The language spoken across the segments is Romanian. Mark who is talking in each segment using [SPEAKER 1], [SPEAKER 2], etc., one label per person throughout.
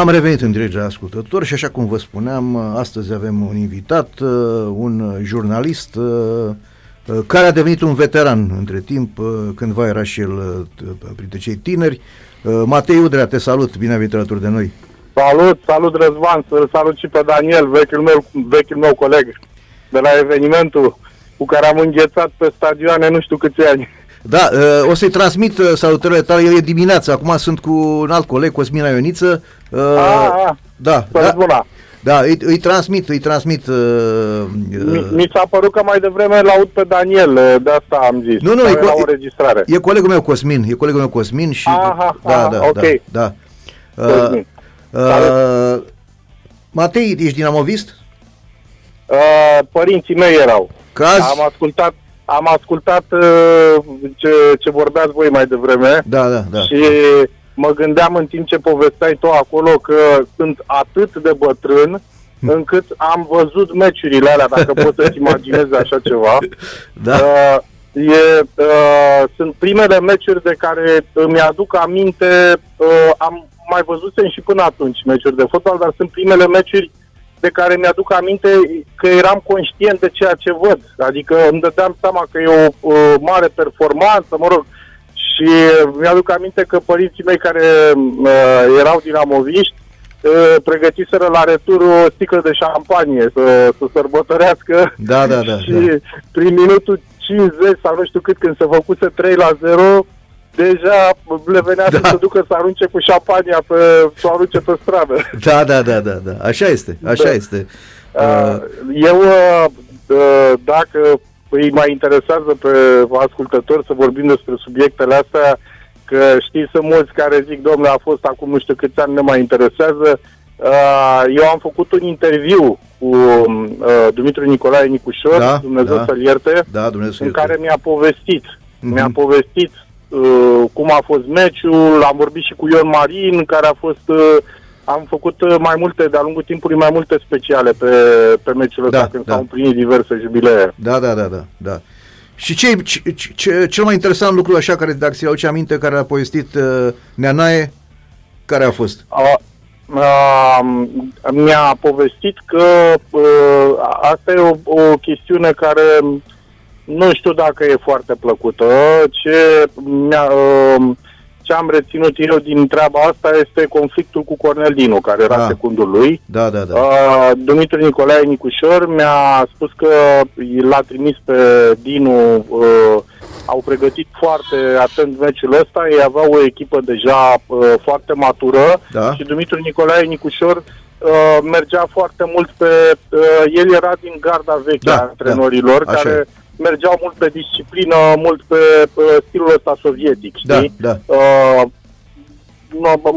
[SPEAKER 1] Am revenit în direct la ascultător și așa cum vă spuneam, astăzi avem un invitat, uh, un jurnalist uh, uh, care a devenit un veteran între timp, cândva era și el printre cei tineri. Matei Udrea, te salut, bine ai venit alături de noi.
[SPEAKER 2] Salut, salut Răzvan, să salut și pe Daniel, vechiul meu, vechiul meu coleg de la evenimentul cu care am înghețat pe stadioane nu știu câți ani.
[SPEAKER 1] Da, uh, o să-i transmit uh, salutările tale, el e dimineața, acum sunt cu un alt coleg, Cosmina Ioniță.
[SPEAKER 2] Uh, a, a,
[SPEAKER 1] da, da, bună. Da, îi, îi transmit, îi transmit. Uh,
[SPEAKER 2] mi, mi s-a părut că mai devreme îl aud pe Daniel, de asta am zis.
[SPEAKER 1] Nu, nu, e,
[SPEAKER 2] la o registrare.
[SPEAKER 1] E colegul meu Cosmin, e colegul meu Cosmin și...
[SPEAKER 2] Aha, da, aha, da, ok.
[SPEAKER 1] Da, da. Uh, uh, Matei, ești dinamovist?
[SPEAKER 2] Uh, părinții mei erau.
[SPEAKER 1] Caz?
[SPEAKER 2] Am ascultat am ascultat uh, ce, ce vorbeați voi mai devreme
[SPEAKER 1] da, da, da.
[SPEAKER 2] și mă gândeam în timp ce povesteai tu acolo că sunt atât de bătrân hm. încât am văzut meciurile alea, dacă poți să-ți imaginezi așa ceva.
[SPEAKER 1] Da. Uh,
[SPEAKER 2] e, uh, sunt primele meciuri de care îmi aduc aminte, uh, am mai văzut și până atunci meciuri de fotbal, dar sunt primele meciuri de care mi-aduc aminte că eram conștient de ceea ce văd. Adică îmi dădeam seama că e o, o mare performanță, mă rog, și mi-aduc aminte că părinții mei care uh, erau dinamoviști uh, pregătiseră la retur o sticlă de șampanie să, să sărbătorească
[SPEAKER 1] da, da, da,
[SPEAKER 2] și da. prin minutul 50 sau nu știu cât când se făcuse 3 la 0 deja le venea da. să ducă să arunce cu șapania pe, să o arunce pe stradă.
[SPEAKER 1] Da, da, da, da, da. Așa este, așa da. este.
[SPEAKER 2] Uh, eu, uh, uh, dacă îi mai interesează pe ascultători să vorbim despre subiectele astea, că știi, sunt mulți care zic, domnule, a fost acum nu știu câți ani, ne mai interesează. Uh, eu am făcut un interviu cu uh, Dumitru Nicolae Nicușor, da, Dumnezeu da, să-l ierte,
[SPEAKER 1] da, Dumnezeu
[SPEAKER 2] în care mi-a povestit, mm-hmm. mi-a povestit uh, cum a fost meciul, am vorbit și cu Ion Marin, care a fost... Uh, am făcut uh, mai multe, de-a lungul timpului, mai multe speciale pe, pe meciul ăsta, da, când da. s-au împlinit diverse jubilee.
[SPEAKER 1] Da, da, da, da, da. Și ce, ce, ce, cel mai interesant lucru, așa, care, dacă ți-l aduce aminte, care a povestit uh, Neanae, care a fost?
[SPEAKER 2] A, a, mi-a povestit că uh, asta e o, o chestiune care nu știu dacă e foarte plăcută. Ce, mi-a, uh, ce am reținut eu din treaba asta este conflictul cu Cornel Dinu, care era da. secundul lui.
[SPEAKER 1] Da, da, da.
[SPEAKER 2] Uh, Dumitru Nicolae Nicușor mi-a spus că l-a trimis pe Dinu, uh, au pregătit foarte atent meciul ăsta, ei aveau o echipă deja uh, foarte matură
[SPEAKER 1] da.
[SPEAKER 2] și Dumitru Nicolae Nicușor uh, mergea foarte mult pe... Uh, el era din garda veche da, a antrenorilor,
[SPEAKER 1] da.
[SPEAKER 2] care...
[SPEAKER 1] E
[SPEAKER 2] mergeau mult pe disciplină, mult pe, pe stilul ăsta sovietic,
[SPEAKER 1] da,
[SPEAKER 2] știi?
[SPEAKER 1] Da,
[SPEAKER 2] da. Uh,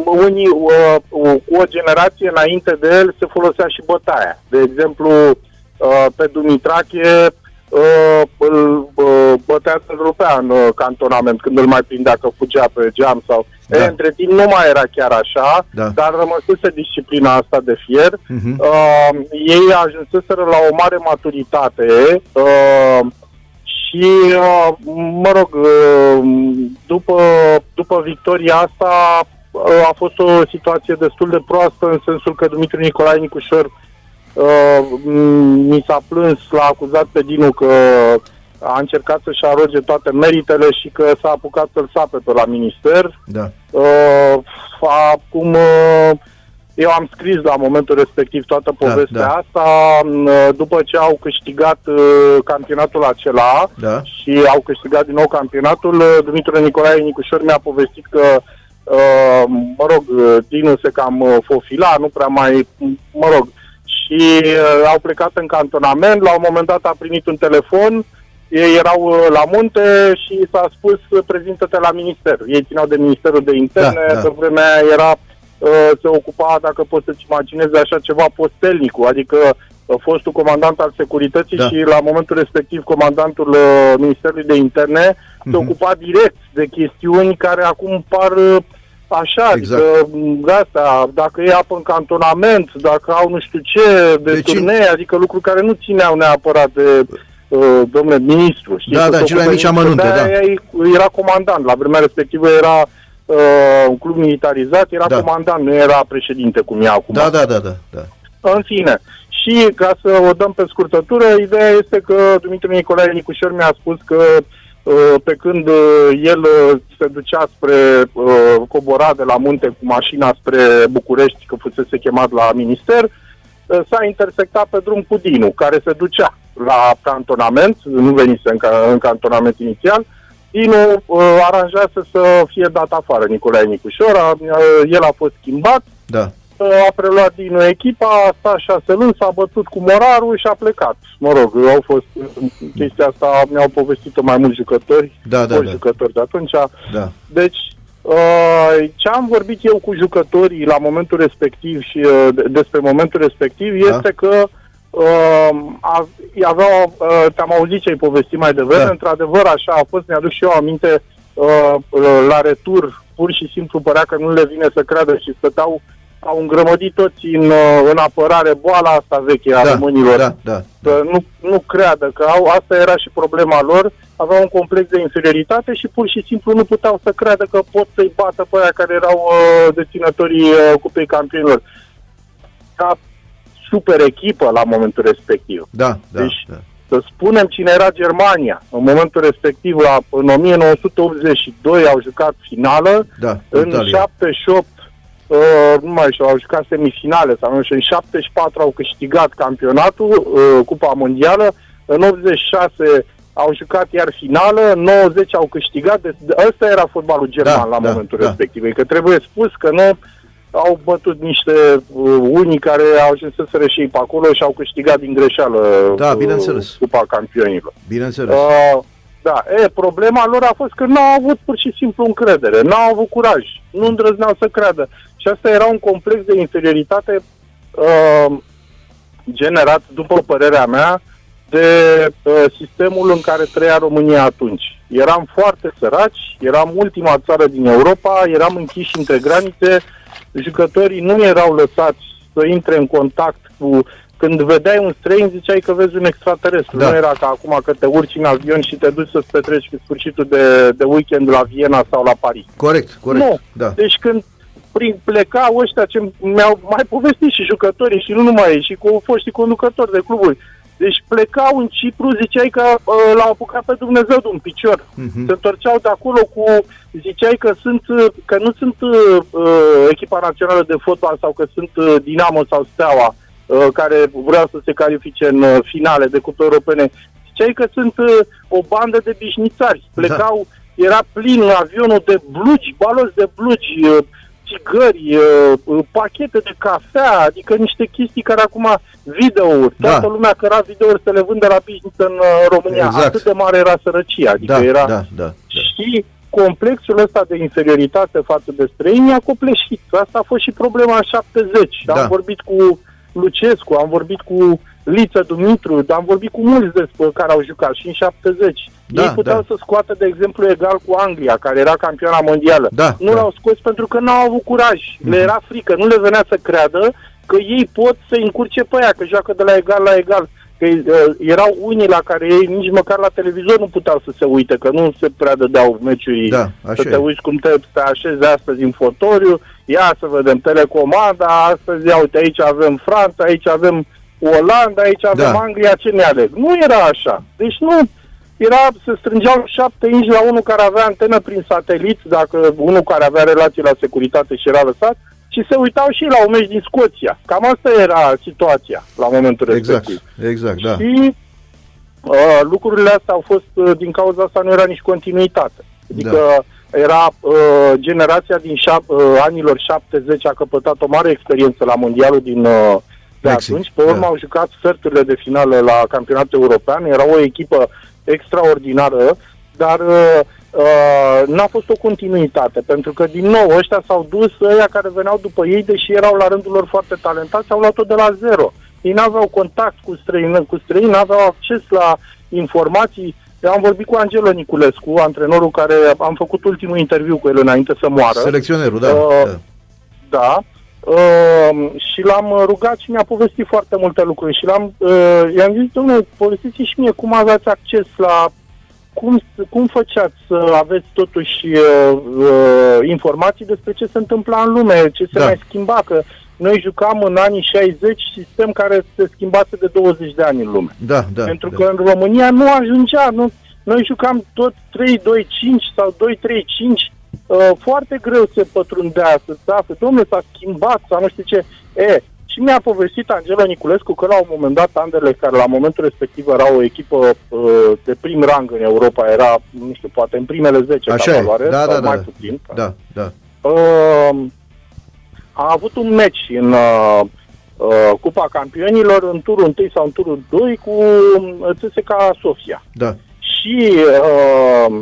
[SPEAKER 2] unii uh, cu o generație înainte de el se folosea și bătaia. De exemplu, uh, pe Dumitrache uh, îl uh, bătea să rupea în uh, cantonament când îl mai prindea că fugea pe geam sau... Da. E, între timp nu mai era chiar așa,
[SPEAKER 1] da.
[SPEAKER 2] dar rămăsese disciplina asta de fier.
[SPEAKER 1] Uh-huh.
[SPEAKER 2] Uh, ei ajunseseră la o mare maturitate uh, și, uh, mă rog, uh, după, după victoria asta uh, a fost o situație destul de proastă în sensul că Dumitru Nicolae Nicușor mi s-a plâns, l-a acuzat pe Dinu că a încercat să-și aroge toate meritele și că s-a apucat să-l sape pe la minister.
[SPEAKER 1] Da.
[SPEAKER 2] Acum eu am scris la momentul respectiv toată da, povestea da, da. asta după ce au câștigat uh, campionatul acela
[SPEAKER 1] da.
[SPEAKER 2] și au câștigat din nou campionatul. Uh, Dumitru Nicolae Nicușor mi-a povestit că uh, mă rog, Dinu se cam fofila, nu prea mai, mă rog, și au plecat în cantonament, la un moment dat a primit un telefon, ei erau la munte și s-a spus prezintă-te la minister. Ei țineau de Ministerul de Interne, da, da. pe vremea era Uh, se ocupa, dacă poți să-ți imaginezi așa ceva, postelnicul, adică uh, fostul comandant al securității da. și la momentul respectiv comandantul uh, Ministerului de Interne uh-huh. se mhm. ocupa direct de chestiuni care acum par așa,
[SPEAKER 1] exact.
[SPEAKER 2] adică de asta, dacă e apă în cantonament, dacă au nu știu ce, de deci turnee, adică lucruri care nu țineau neapărat de uh, domnule ministru. Știi?
[SPEAKER 1] Da, da, cele mai mici amănunte, da.
[SPEAKER 2] Era comandant, la vremea respectivă era uh, un club militarizat, era
[SPEAKER 1] Da.
[SPEAKER 2] comandant, nu era președinte cum e acum.
[SPEAKER 1] Da, da, da, da, da.
[SPEAKER 2] În fine, și ca să o dăm pe scurtătură, ideea este că Dumitru Nicolae Nicușor mi-a spus că uh, pe când uh, el uh, se ducea spre uh, cobora de la munte cu mașina spre București, că fusese chemat la minister, uh, s-a intersectat pe drum cu Dinu, care se ducea la cantonament, nu venise în, ca, în cantonament inițial, Dinu uh, aranjase să fie dat afară Nicolae Nicușor, a, uh, el a fost schimbat,
[SPEAKER 1] Da,
[SPEAKER 2] a preluat din echipa, a stat șase luni, s-a bătut cu morarul și a plecat. Mă rog, au fost chestia asta, mi-au povestit-o mai mulți jucători,
[SPEAKER 1] Da, da,
[SPEAKER 2] mulți
[SPEAKER 1] da.
[SPEAKER 2] jucători de atunci.
[SPEAKER 1] da.
[SPEAKER 2] Deci, uh, ce am vorbit eu cu jucătorii la momentul respectiv și uh, de- despre momentul respectiv
[SPEAKER 1] Da.
[SPEAKER 2] este că uh, a- aveau, uh, te-am auzit ce ai povestit mai devreme,
[SPEAKER 1] Da.
[SPEAKER 2] într-adevăr așa a fost, mi-aduc și eu aminte uh, la retur, pur și simplu părea că nu le vine să creadă și stăteau au îngrămădit toți în, uh, în apărare boala asta veche a
[SPEAKER 1] Da,
[SPEAKER 2] românilor
[SPEAKER 1] da, da.
[SPEAKER 2] să nu, nu creadă că au, asta era și problema lor, aveau un complex de inferioritate și pur și simplu nu puteau să creadă că pot să-i bată pe aia care erau uh, deținătorii uh, Cupei Campionilor. Ca super echipă la momentul respectiv.
[SPEAKER 1] Da, da,
[SPEAKER 2] Deci,
[SPEAKER 1] da.
[SPEAKER 2] Să spunem cine era Germania. În momentul respectiv, la, în 1982 au jucat finală,
[SPEAKER 1] Da,
[SPEAKER 2] în
[SPEAKER 1] Italia.
[SPEAKER 2] 78 Uh, nu mai știu, au jucat semifinale sau nu știu, în 74 au câștigat campionatul, uh, Cupa Mondială, în 86 au jucat iar finală, în 90 au câștigat, deci ăsta era fotbalul german
[SPEAKER 1] Da,
[SPEAKER 2] la
[SPEAKER 1] da,
[SPEAKER 2] momentul
[SPEAKER 1] da.
[SPEAKER 2] respectiv. Că trebuie spus că nu au bătut niște uh, unii care au ajuns să și ei pe acolo și au câștigat din greșeală
[SPEAKER 1] Da,
[SPEAKER 2] uh,
[SPEAKER 1] bineînțeles.
[SPEAKER 2] Cupa Campionilor.
[SPEAKER 1] Bineînțeles.
[SPEAKER 2] Uh, da, e, problema lor a fost că nu au avut pur și simplu încredere, nu au avut curaj, nu îndrăzneau să creadă. Și asta era un complex de inferioritate uh, generat, după părerea mea, de uh, sistemul în care trăia România atunci. Eram foarte săraci, eram ultima țară din Europa, eram închiși între granițe, jucătorii nu erau lăsați să intre în contact cu... Când vedeai un străin, ziceai că vezi un extraterestru.
[SPEAKER 1] Da.
[SPEAKER 2] Nu era ca acum că te urci în avion și te duci să-ți petreci cu sfârșitul de, de weekend la Viena sau la Paris.
[SPEAKER 1] Corect, corect.
[SPEAKER 2] Nu.
[SPEAKER 1] Da.
[SPEAKER 2] Deci când prin plecau ăștia ce mi-au mai povestit și jucătorii și nu numai ei, și cu foștii conducători de cluburi. Deci plecau în Cipru, ziceai că uh, l-au apucat pe Dumnezeu de un picior.
[SPEAKER 1] Mhm.
[SPEAKER 2] Se întorceau de acolo cu, ziceai că sunt, uh, că nu sunt uh, uh, echipa națională de fotbal sau că sunt uh, Dinamo sau Steaua uh, care vreau să se califice în uh, finale de cupe europene. Ziceai că sunt uh, o bandă de bișnițari. Plecau, era plin avionul de blugi, baloți de blugi, uh, țigări, uh, uh, pachete de cafea, adică niște chestii care acum videouri,
[SPEAKER 1] Da.
[SPEAKER 2] toată lumea căra videouri să le vândă la bișniță în uh, România.
[SPEAKER 1] Exact.
[SPEAKER 2] Atât de mare era sărăcia, adică
[SPEAKER 1] Da,
[SPEAKER 2] era...
[SPEAKER 1] da, da, da.
[SPEAKER 2] Și complexul ăsta de inferioritate față de străini a copleșit. Asta a fost și problema în 70.
[SPEAKER 1] Da.
[SPEAKER 2] Am vorbit cu Lucescu, am vorbit cu Liță Dumitru, am vorbit cu mulți despre care au jucat și în 70.
[SPEAKER 1] Da,
[SPEAKER 2] Ei puteau
[SPEAKER 1] da.
[SPEAKER 2] să scoată, de exemplu, egal cu Anglia, care era campioana mondială.
[SPEAKER 1] Da,
[SPEAKER 2] nu
[SPEAKER 1] da.
[SPEAKER 2] l-au scos pentru că n-au avut curaj. Le era frică, nu le venea să creadă că ei pot să încurce pe aia, că joacă de la egal la egal. Că uh, erau unii la care ei nici măcar la televizor nu puteau să se uite, că nu se prea dădeau meciuri.
[SPEAKER 1] Da, așa
[SPEAKER 2] să te
[SPEAKER 1] e.
[SPEAKER 2] uiți cum te, te așezi astăzi în fotoriu, ia să vedem telecomanda, astăzi, ia uite, aici avem Franța, aici avem Olanda, aici avem
[SPEAKER 1] Da.
[SPEAKER 2] Anglia, ce ne aleg? Nu era așa. Deci nu, era, se strângeau șapte inci la unul care avea antenă prin satelit, dacă unul care avea relații la securitate și era lăsat, și se uitau și la un meci din Scoția. Cam asta era situația la momentul
[SPEAKER 1] Exact,
[SPEAKER 2] respectiv.
[SPEAKER 1] exact, da.
[SPEAKER 2] Și uh, lucrurile astea au fost, uh, din cauza asta nu era nici continuitate. Adică da. era uh, generația din șap, uh, anilor 70 a căpătat o mare experiență la mondialul din uh, de
[SPEAKER 1] Mexic,
[SPEAKER 2] atunci. Pe urmă
[SPEAKER 1] da.
[SPEAKER 2] au jucat sferturile de finală la campionatul european. Era o echipă extraordinară, dar uh, uh, n-a fost o continuitate, pentru că, din nou, ăștia s-au dus, ăia care veneau după ei, deși erau la rândul lor foarte talentați, au luat-o de la zero. Ei n-aveau contact cu străini, cu străini n-aveau acces la informații. Eu am vorbit cu Angelo Niculescu, antrenorul care am făcut ultimul interviu cu el înainte să moară.
[SPEAKER 1] Selecționerul, da.
[SPEAKER 2] Uh,
[SPEAKER 1] da.
[SPEAKER 2] Da. Uh, și l-am rugat și mi-a povestit foarte multe lucruri și l-am, uh, i-am zis, domnule, povestiți și mie cum aveați acces la cum, cum făceați să aveți totuși uh, uh, informații despre ce se întâmpla în lume, ce se
[SPEAKER 1] Da.
[SPEAKER 2] mai schimba, că noi jucam în anii 60 sistem care se schimbase de 20 de ani în lume.
[SPEAKER 1] Da, da.
[SPEAKER 2] Pentru
[SPEAKER 1] da.
[SPEAKER 2] că în România nu ajungea, nu, noi jucam tot 3-2-5 sau 2-3-5, uh, foarte greu se pătrundea să se afle, domnule, s-a schimbat sau nu știu ce. E, și mi-a povestit Angela Niculescu că la un moment dat Anderlecht, care la momentul respectiv era o echipă uh, de prim rang în Europa, era, nu știu, poate în primele 10
[SPEAKER 1] Așa
[SPEAKER 2] ca
[SPEAKER 1] e,
[SPEAKER 2] valoare,
[SPEAKER 1] da,
[SPEAKER 2] sau
[SPEAKER 1] da, da.
[SPEAKER 2] mai puțin.
[SPEAKER 1] Da, da.
[SPEAKER 2] Uh, a avut un match în uh, uh, Cupa Campionilor în turul 1 sau în turul 2 cu uh, CSKA Sofia.
[SPEAKER 1] Da.
[SPEAKER 2] Și uh,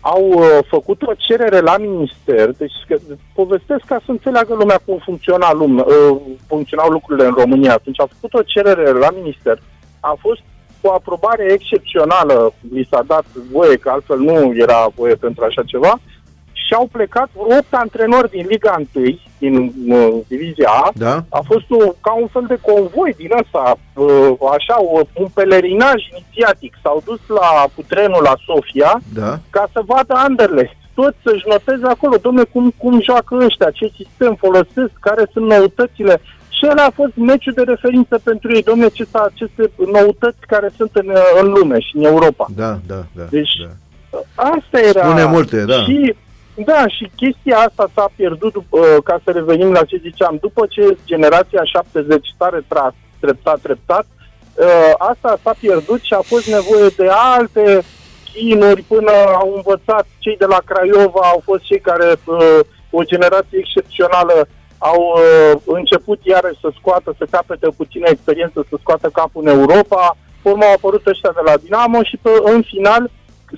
[SPEAKER 2] au uh, făcut o cerere la minister, deci că, povestesc ca să înțeleagă lumea cum funcționa lume, uh, funcționau lucrurile în România. Atunci au făcut o cerere la minister, a fost cu aprobare excepțională, li s-a dat voie, că altfel nu era voie pentru așa ceva, și au plecat vreo 8 antrenori din Liga 1, din uh, Divizia A,
[SPEAKER 1] Da?
[SPEAKER 2] a fost o, ca un fel de convoi din asta, uh, așa, o, un pelerinaj inițiatic. S-au dus la cu trenul la Sofia
[SPEAKER 1] Da?
[SPEAKER 2] ca să vadă Anderlecht. Toți să-și noteze acolo, domne, cum, cum joacă ăștia, ce sistem folosesc, care sunt noutățile. Și ăla a fost meciul de referință pentru ei, domne, ce s-a- aceste noutăți care sunt în, în lume și în Europa.
[SPEAKER 1] Da, da, da.
[SPEAKER 2] Deci,
[SPEAKER 1] da.
[SPEAKER 2] Asta era.
[SPEAKER 1] Spune multe, da.
[SPEAKER 2] Și, da, și chestia asta s-a pierdut, după, uh, ca să revenim la ce ziceam, după ce generația 70 s-a retras treptat, treptat, uh, asta s-a pierdut și a fost nevoie de alte chinuri până au învățat cei de la Craiova, au fost cei care, uh, o generație excepțională, au uh, început iarăși să scoată, să capete puțină experiență, să scoată capul în Europa, pe urmă au apărut ăștia de la Dinamo și pe, în final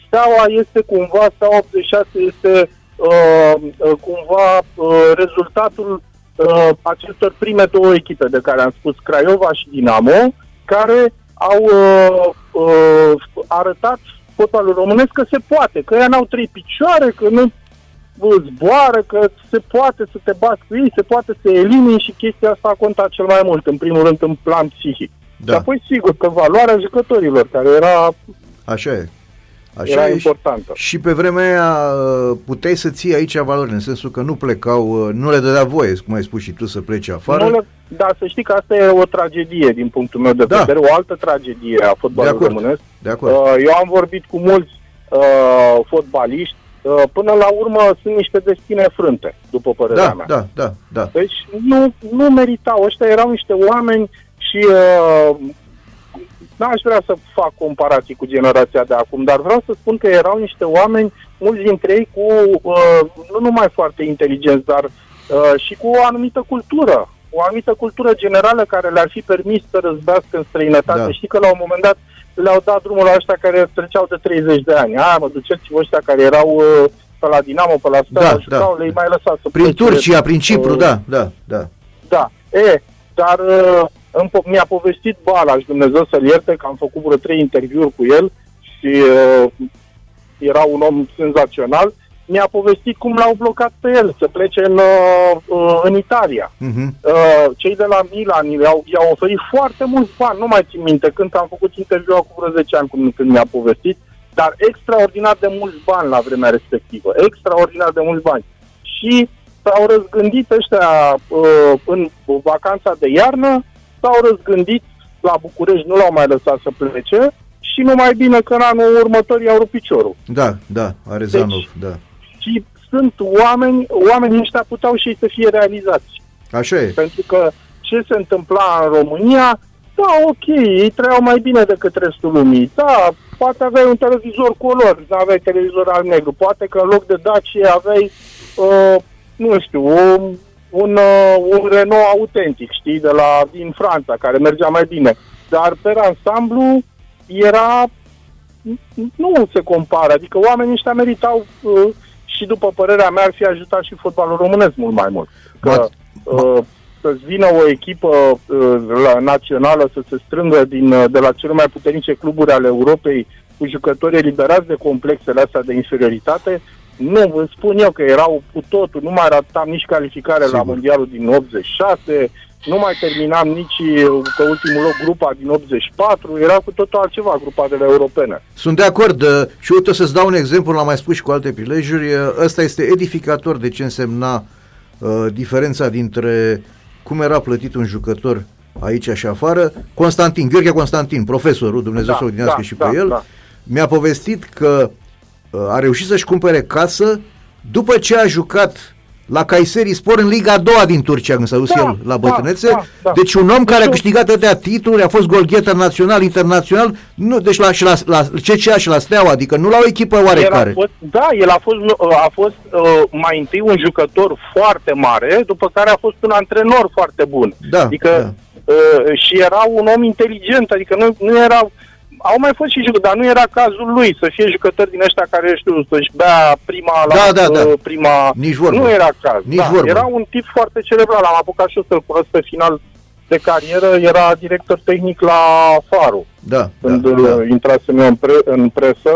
[SPEAKER 2] Steaua este cumva, Steaua 86 este uh, uh, cumva uh, rezultatul uh, acestor prime două echipe de care am spus, Craiova și Dinamo, care au uh, uh, arătat fotbalul românesc că se poate, că ea n-au trei picioare, că nu zboară, că se poate să te bați cu ei, se poate să elimini și chestia asta a contat cel mai mult, în primul rând în plan psihic.
[SPEAKER 1] Da.
[SPEAKER 2] Și apoi, sigur, că valoarea jucătorilor, care era,
[SPEAKER 1] Așa e. Așa
[SPEAKER 2] era
[SPEAKER 1] e.
[SPEAKER 2] importantă.
[SPEAKER 1] Și pe vremea aia uh, puteai să ții aici valori, în sensul că nu plecau, uh, nu le dădea voie, cum ai spus și tu, să plece afară.
[SPEAKER 2] Nu le, da, să știi că asta e o tragedie din punctul meu de
[SPEAKER 1] Da.
[SPEAKER 2] vedere, o altă tragedie a
[SPEAKER 1] De
[SPEAKER 2] fotbalului
[SPEAKER 1] acord.
[SPEAKER 2] românesc.
[SPEAKER 1] De acord.
[SPEAKER 2] Uh, eu am vorbit cu mulți uh, fotbaliști, uh, până la urmă sunt niște destine frânte, după părerea
[SPEAKER 1] da,
[SPEAKER 2] mea.
[SPEAKER 1] da, da, da.
[SPEAKER 2] Deci nu, nu meritau, ăștia erau niște oameni și uh, n-aș vrea să fac comparații cu generația de acum, dar vreau să spun că erau niște oameni, mulți dintre ei cu uh, nu numai foarte inteligenți, dar uh, și cu o anumită cultură, o anumită cultură generală care le-ar fi permis să răzbească în străinătate.
[SPEAKER 1] Da.
[SPEAKER 2] Știi că la un moment dat le-au dat drumul la ăștia care treceau de 30 de ani. A, mă duceți-vă ăștia care erau uh, pe la Dinamo, pe la Steaua,
[SPEAKER 1] Da,
[SPEAKER 2] jucau,
[SPEAKER 1] da.
[SPEAKER 2] le-ai mai lăsat să
[SPEAKER 1] Prin
[SPEAKER 2] plece.
[SPEAKER 1] Turcia, prin Cipru,
[SPEAKER 2] uh,
[SPEAKER 1] da, da, da.
[SPEAKER 2] da, e, dar uh, îmi po- mi-a povestit Balaș, Dumnezeu să-l ierte, că am făcut vreo trei interviuri cu el și uh, era un om senzațional. Mi-a povestit cum l-au blocat pe el să plece în, uh, uh, în Italia.
[SPEAKER 1] Mhm.
[SPEAKER 2] Uh, cei de la Milan i-au, i-au oferit foarte mulți bani, nu mai țin minte când am făcut interviu cu vreo 10 ani când, când mi-a povestit, dar extraordinar de mulți bani la vremea respectivă, extraordinar de mulți bani. Și s-au răzgândit ăștia uh, în vacanța de iarnă, s-au răzgândit la București, nu l-au mai lăsat să plece și numai bine că în anul următor i-au rupt piciorul.
[SPEAKER 1] Da, da, Arezanov, da.
[SPEAKER 2] Și sunt oameni, oamenii ăștia puteau și ei să fie realizați.
[SPEAKER 1] Așa e.
[SPEAKER 2] Pentru că ce se întâmpla în România, da, ok, ei trăiau mai bine decât restul lumii. Da, poate aveai un televizor color, nu aveai televizor alb-negru. Poate că în loc de Dacia aveai, uh, nu știu, un, un, uh, un Renault autentic, știi, de la, din Franța, care mergea mai bine. Dar pe ansamblu era nu se compară, adică oamenii ăștia meritau uh, și după părerea mea ar fi ajutat și fotbalul românesc mult mai mult. Că uh, să-ți vină o echipă uh, la, națională să se strângă din, uh, de la cele mai puternice cluburi ale Europei cu jucători eliberați de complexele astea de inferioritate, nu, vă spun eu că erau cu totul, nu mai ratam nici calificare
[SPEAKER 1] Sigur.
[SPEAKER 2] la mondialul din 86, nu mai terminam nici pe ultimul loc grupa din 84, era cu totul altceva grupa de la europene.
[SPEAKER 1] Sunt de acord uh, și uite să-ți dau un exemplu, l-am mai spus și cu alte prilejuri, uh, ăsta este edificator de ce însemna uh, diferența dintre cum era plătit un jucător aici și afară. Constantin, Gheorghe Constantin, profesorul, Dumnezeu da, să odinească da, și da, pe el, da. mi-a povestit că uh, a reușit să-și cumpere casă după ce a jucat la Kayseri Spor în Liga a doua din Turcia, când s-a dus da, el la da, bătrânețe. Da, da. Deci un om care a câștigat atâtea titluri, a fost golgheter național, internațional, nu, deci la, și la, la CCA și la Steaua, adică nu la o echipă oarecare.
[SPEAKER 2] Fost, da, el a fost, a fost uh, mai întâi un jucător foarte mare, după care a fost un antrenor foarte bun.
[SPEAKER 1] Da,
[SPEAKER 2] adică
[SPEAKER 1] da.
[SPEAKER 2] Uh, și era un om inteligent, adică nu, nu era au mai fost și jucători, dar nu era cazul lui să fie jucători din ăștia care, știu, să-și bea prima la
[SPEAKER 1] da, da, da.
[SPEAKER 2] prima...
[SPEAKER 1] Nici vorbă.
[SPEAKER 2] Nu era caz.
[SPEAKER 1] Nici
[SPEAKER 2] da,
[SPEAKER 1] vorbă.
[SPEAKER 2] Era un tip foarte celebrat, l-am apucat și eu să-l cunosc pe final de carieră, era director tehnic la Faru.
[SPEAKER 1] Da,
[SPEAKER 2] Când
[SPEAKER 1] da, da.
[SPEAKER 2] intrasem eu în, pre, în presă,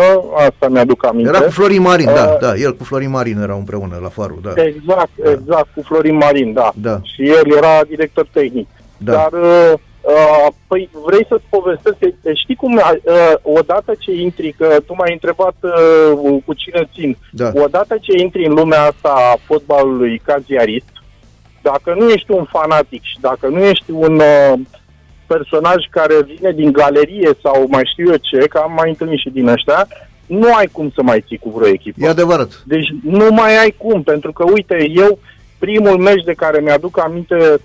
[SPEAKER 2] asta mi-aduc aminte.
[SPEAKER 1] Era cu Florin Marin, uh, da, da, el cu Florin Marin era împreună la Faru, da.
[SPEAKER 2] Exact, da. exact, cu Florin Marin, da.
[SPEAKER 1] da.
[SPEAKER 2] Și el era director tehnic. Da. Dar uh, Uh, păi vrei să-ți povestesc, știi cum, uh, odată ce intri, că tu m-ai întrebat uh, cu cine țin,
[SPEAKER 1] da.
[SPEAKER 2] odată ce intri în lumea asta a fotbalului ca ziarist, dacă nu ești un fanatic și dacă nu ești un uh, personaj care vine din galerie sau mai știu eu ce, că am mai întâlnit și din ăștia, nu ai cum să mai ții cu vreo echipă.
[SPEAKER 1] E adevărat.
[SPEAKER 2] Deci nu mai ai cum, pentru că, uite, eu, primul meci de care mi-aduc aminte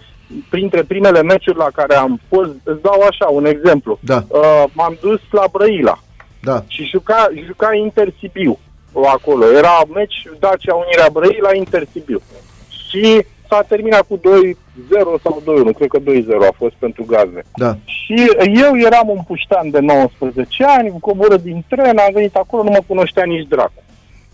[SPEAKER 2] printre primele meciuri la care am fost, îți dau așa un exemplu.
[SPEAKER 1] Da.
[SPEAKER 2] Uh, m-am dus la Brăila
[SPEAKER 1] da.
[SPEAKER 2] și juca, juca Inter Sibiu acolo. Era meci Dacia Unirea Brăila Inter Sibiu. Și s-a terminat cu 2-0 sau 2-1, cred că 2-0 a fost pentru gazne.
[SPEAKER 1] Da.
[SPEAKER 2] Și eu eram un puștan de 19 ani, coboră din tren, am venit acolo, nu mă cunoștea nici dracu.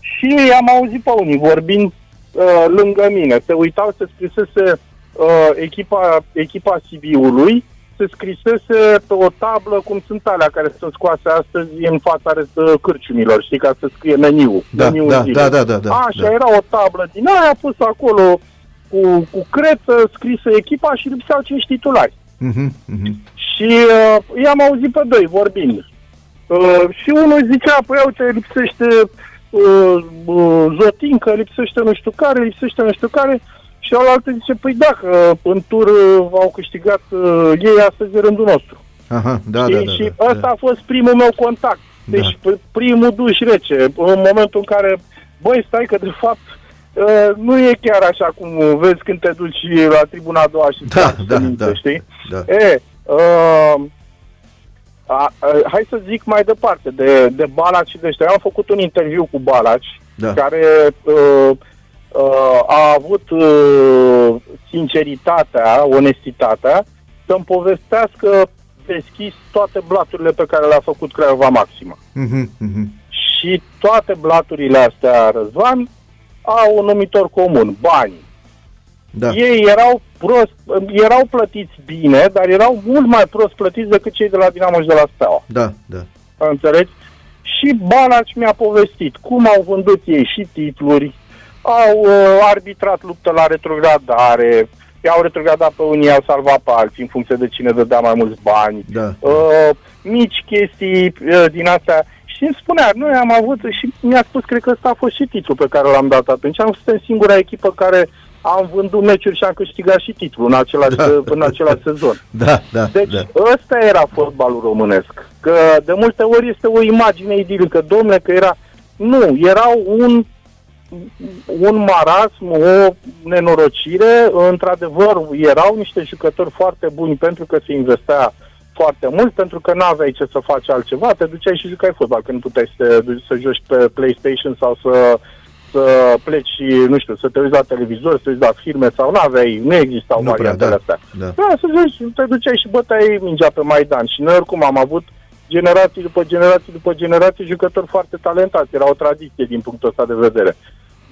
[SPEAKER 2] Și am auzit pe unii vorbind uh, lângă mine, se uitau, se scrisese uh, echipa, echipa Sibiului se scrisese pe o tablă cum sunt alea care sunt scoase astăzi în fața uh, cârciumilor, știi, ca să scrie meniul.
[SPEAKER 1] Da,
[SPEAKER 2] meniul
[SPEAKER 1] da, da, da, da, da.
[SPEAKER 2] Așa,
[SPEAKER 1] da.
[SPEAKER 2] era o tablă din aia, pus acolo cu, cu creță, scrisă echipa și lipseau cinci titulari.
[SPEAKER 1] Uh-huh, uh-huh.
[SPEAKER 2] Și uh, i-am auzit pe doi vorbind. Uh, și unul zicea, păi uite, lipsește uh, uh, Zotincă, lipsește nu știu care, lipsește nu știu care. Și alaltă zice, păi da, că în tur uh, au câștigat uh, ei astăzi rândul nostru.
[SPEAKER 1] Aha, da,
[SPEAKER 2] și,
[SPEAKER 1] da, da,
[SPEAKER 2] și
[SPEAKER 1] da,
[SPEAKER 2] ăsta
[SPEAKER 1] da.
[SPEAKER 2] a fost primul meu contact. Deci
[SPEAKER 1] Da.
[SPEAKER 2] primul duș rece. În momentul în care, băi, stai că de fapt uh, nu e chiar așa cum vezi când te duci la tribuna a doua și
[SPEAKER 1] Da,
[SPEAKER 2] faci
[SPEAKER 1] da,
[SPEAKER 2] minte,
[SPEAKER 1] da,
[SPEAKER 2] știi?
[SPEAKER 1] da.
[SPEAKER 2] E, uh, a, a, hai să zic mai departe de, de Balaci și de ăștia. Eu am făcut un interviu cu Balaci,
[SPEAKER 1] Da.
[SPEAKER 2] care uh, uh, a avut uh, sinceritatea, onestitatea să-mi povestească deschis toate blaturile pe care le-a făcut Craiova Maximă.
[SPEAKER 1] Mhm, mhm.
[SPEAKER 2] Și toate blaturile astea, Răzvan, au un numitor comun, banii.
[SPEAKER 1] Da.
[SPEAKER 2] Ei erau prost, erau plătiți bine, dar erau mult mai prost plătiți decât cei de la Dinamo și de la Steaua.
[SPEAKER 1] Da, da.
[SPEAKER 2] Înțelegi? Și Balaci mi-a povestit cum au vândut ei și titluri, au uh, arbitrat luptă la retrogradare, i-au retrogradat pe unii, i-au salvat pe alții în funcție de cine dădea mai mulți bani.
[SPEAKER 1] Da.
[SPEAKER 2] Uh, mici chestii uh, din astea. Și îmi spunea, noi am avut și mi-a spus, cred că ăsta a fost și titlul pe care l-am dat atunci. Am fost singura echipă care am vândut meciuri și am câștigat și titlul în același,
[SPEAKER 1] Da.
[SPEAKER 2] în același sezon.
[SPEAKER 1] Da, da,
[SPEAKER 2] Deci
[SPEAKER 1] da.
[SPEAKER 2] ăsta era fotbalul românesc. Că de multe ori este o imagine idilică. Domnule, că era... Nu, era un un marasm, o nenorocire. Într-adevăr, erau niște jucători foarte buni pentru că se investea foarte mult, pentru că n-aveai ce să faci altceva, te duceai și jucai fotbal, când puteai să, te duci să joci pe PlayStation sau să, să pleci, și, nu știu, să te uiți la televizor, să te uiți la filme sau n-aveai, nu existau
[SPEAKER 1] Nu prea,
[SPEAKER 2] variantele
[SPEAKER 1] da.
[SPEAKER 2] astea.
[SPEAKER 1] Da.
[SPEAKER 2] Da, să joci, te duceai și băteai mingea pe Maidan. Și noi oricum am avut generații după generații după generații jucători foarte talentați. Era o tradiție din punctul ăsta de vedere.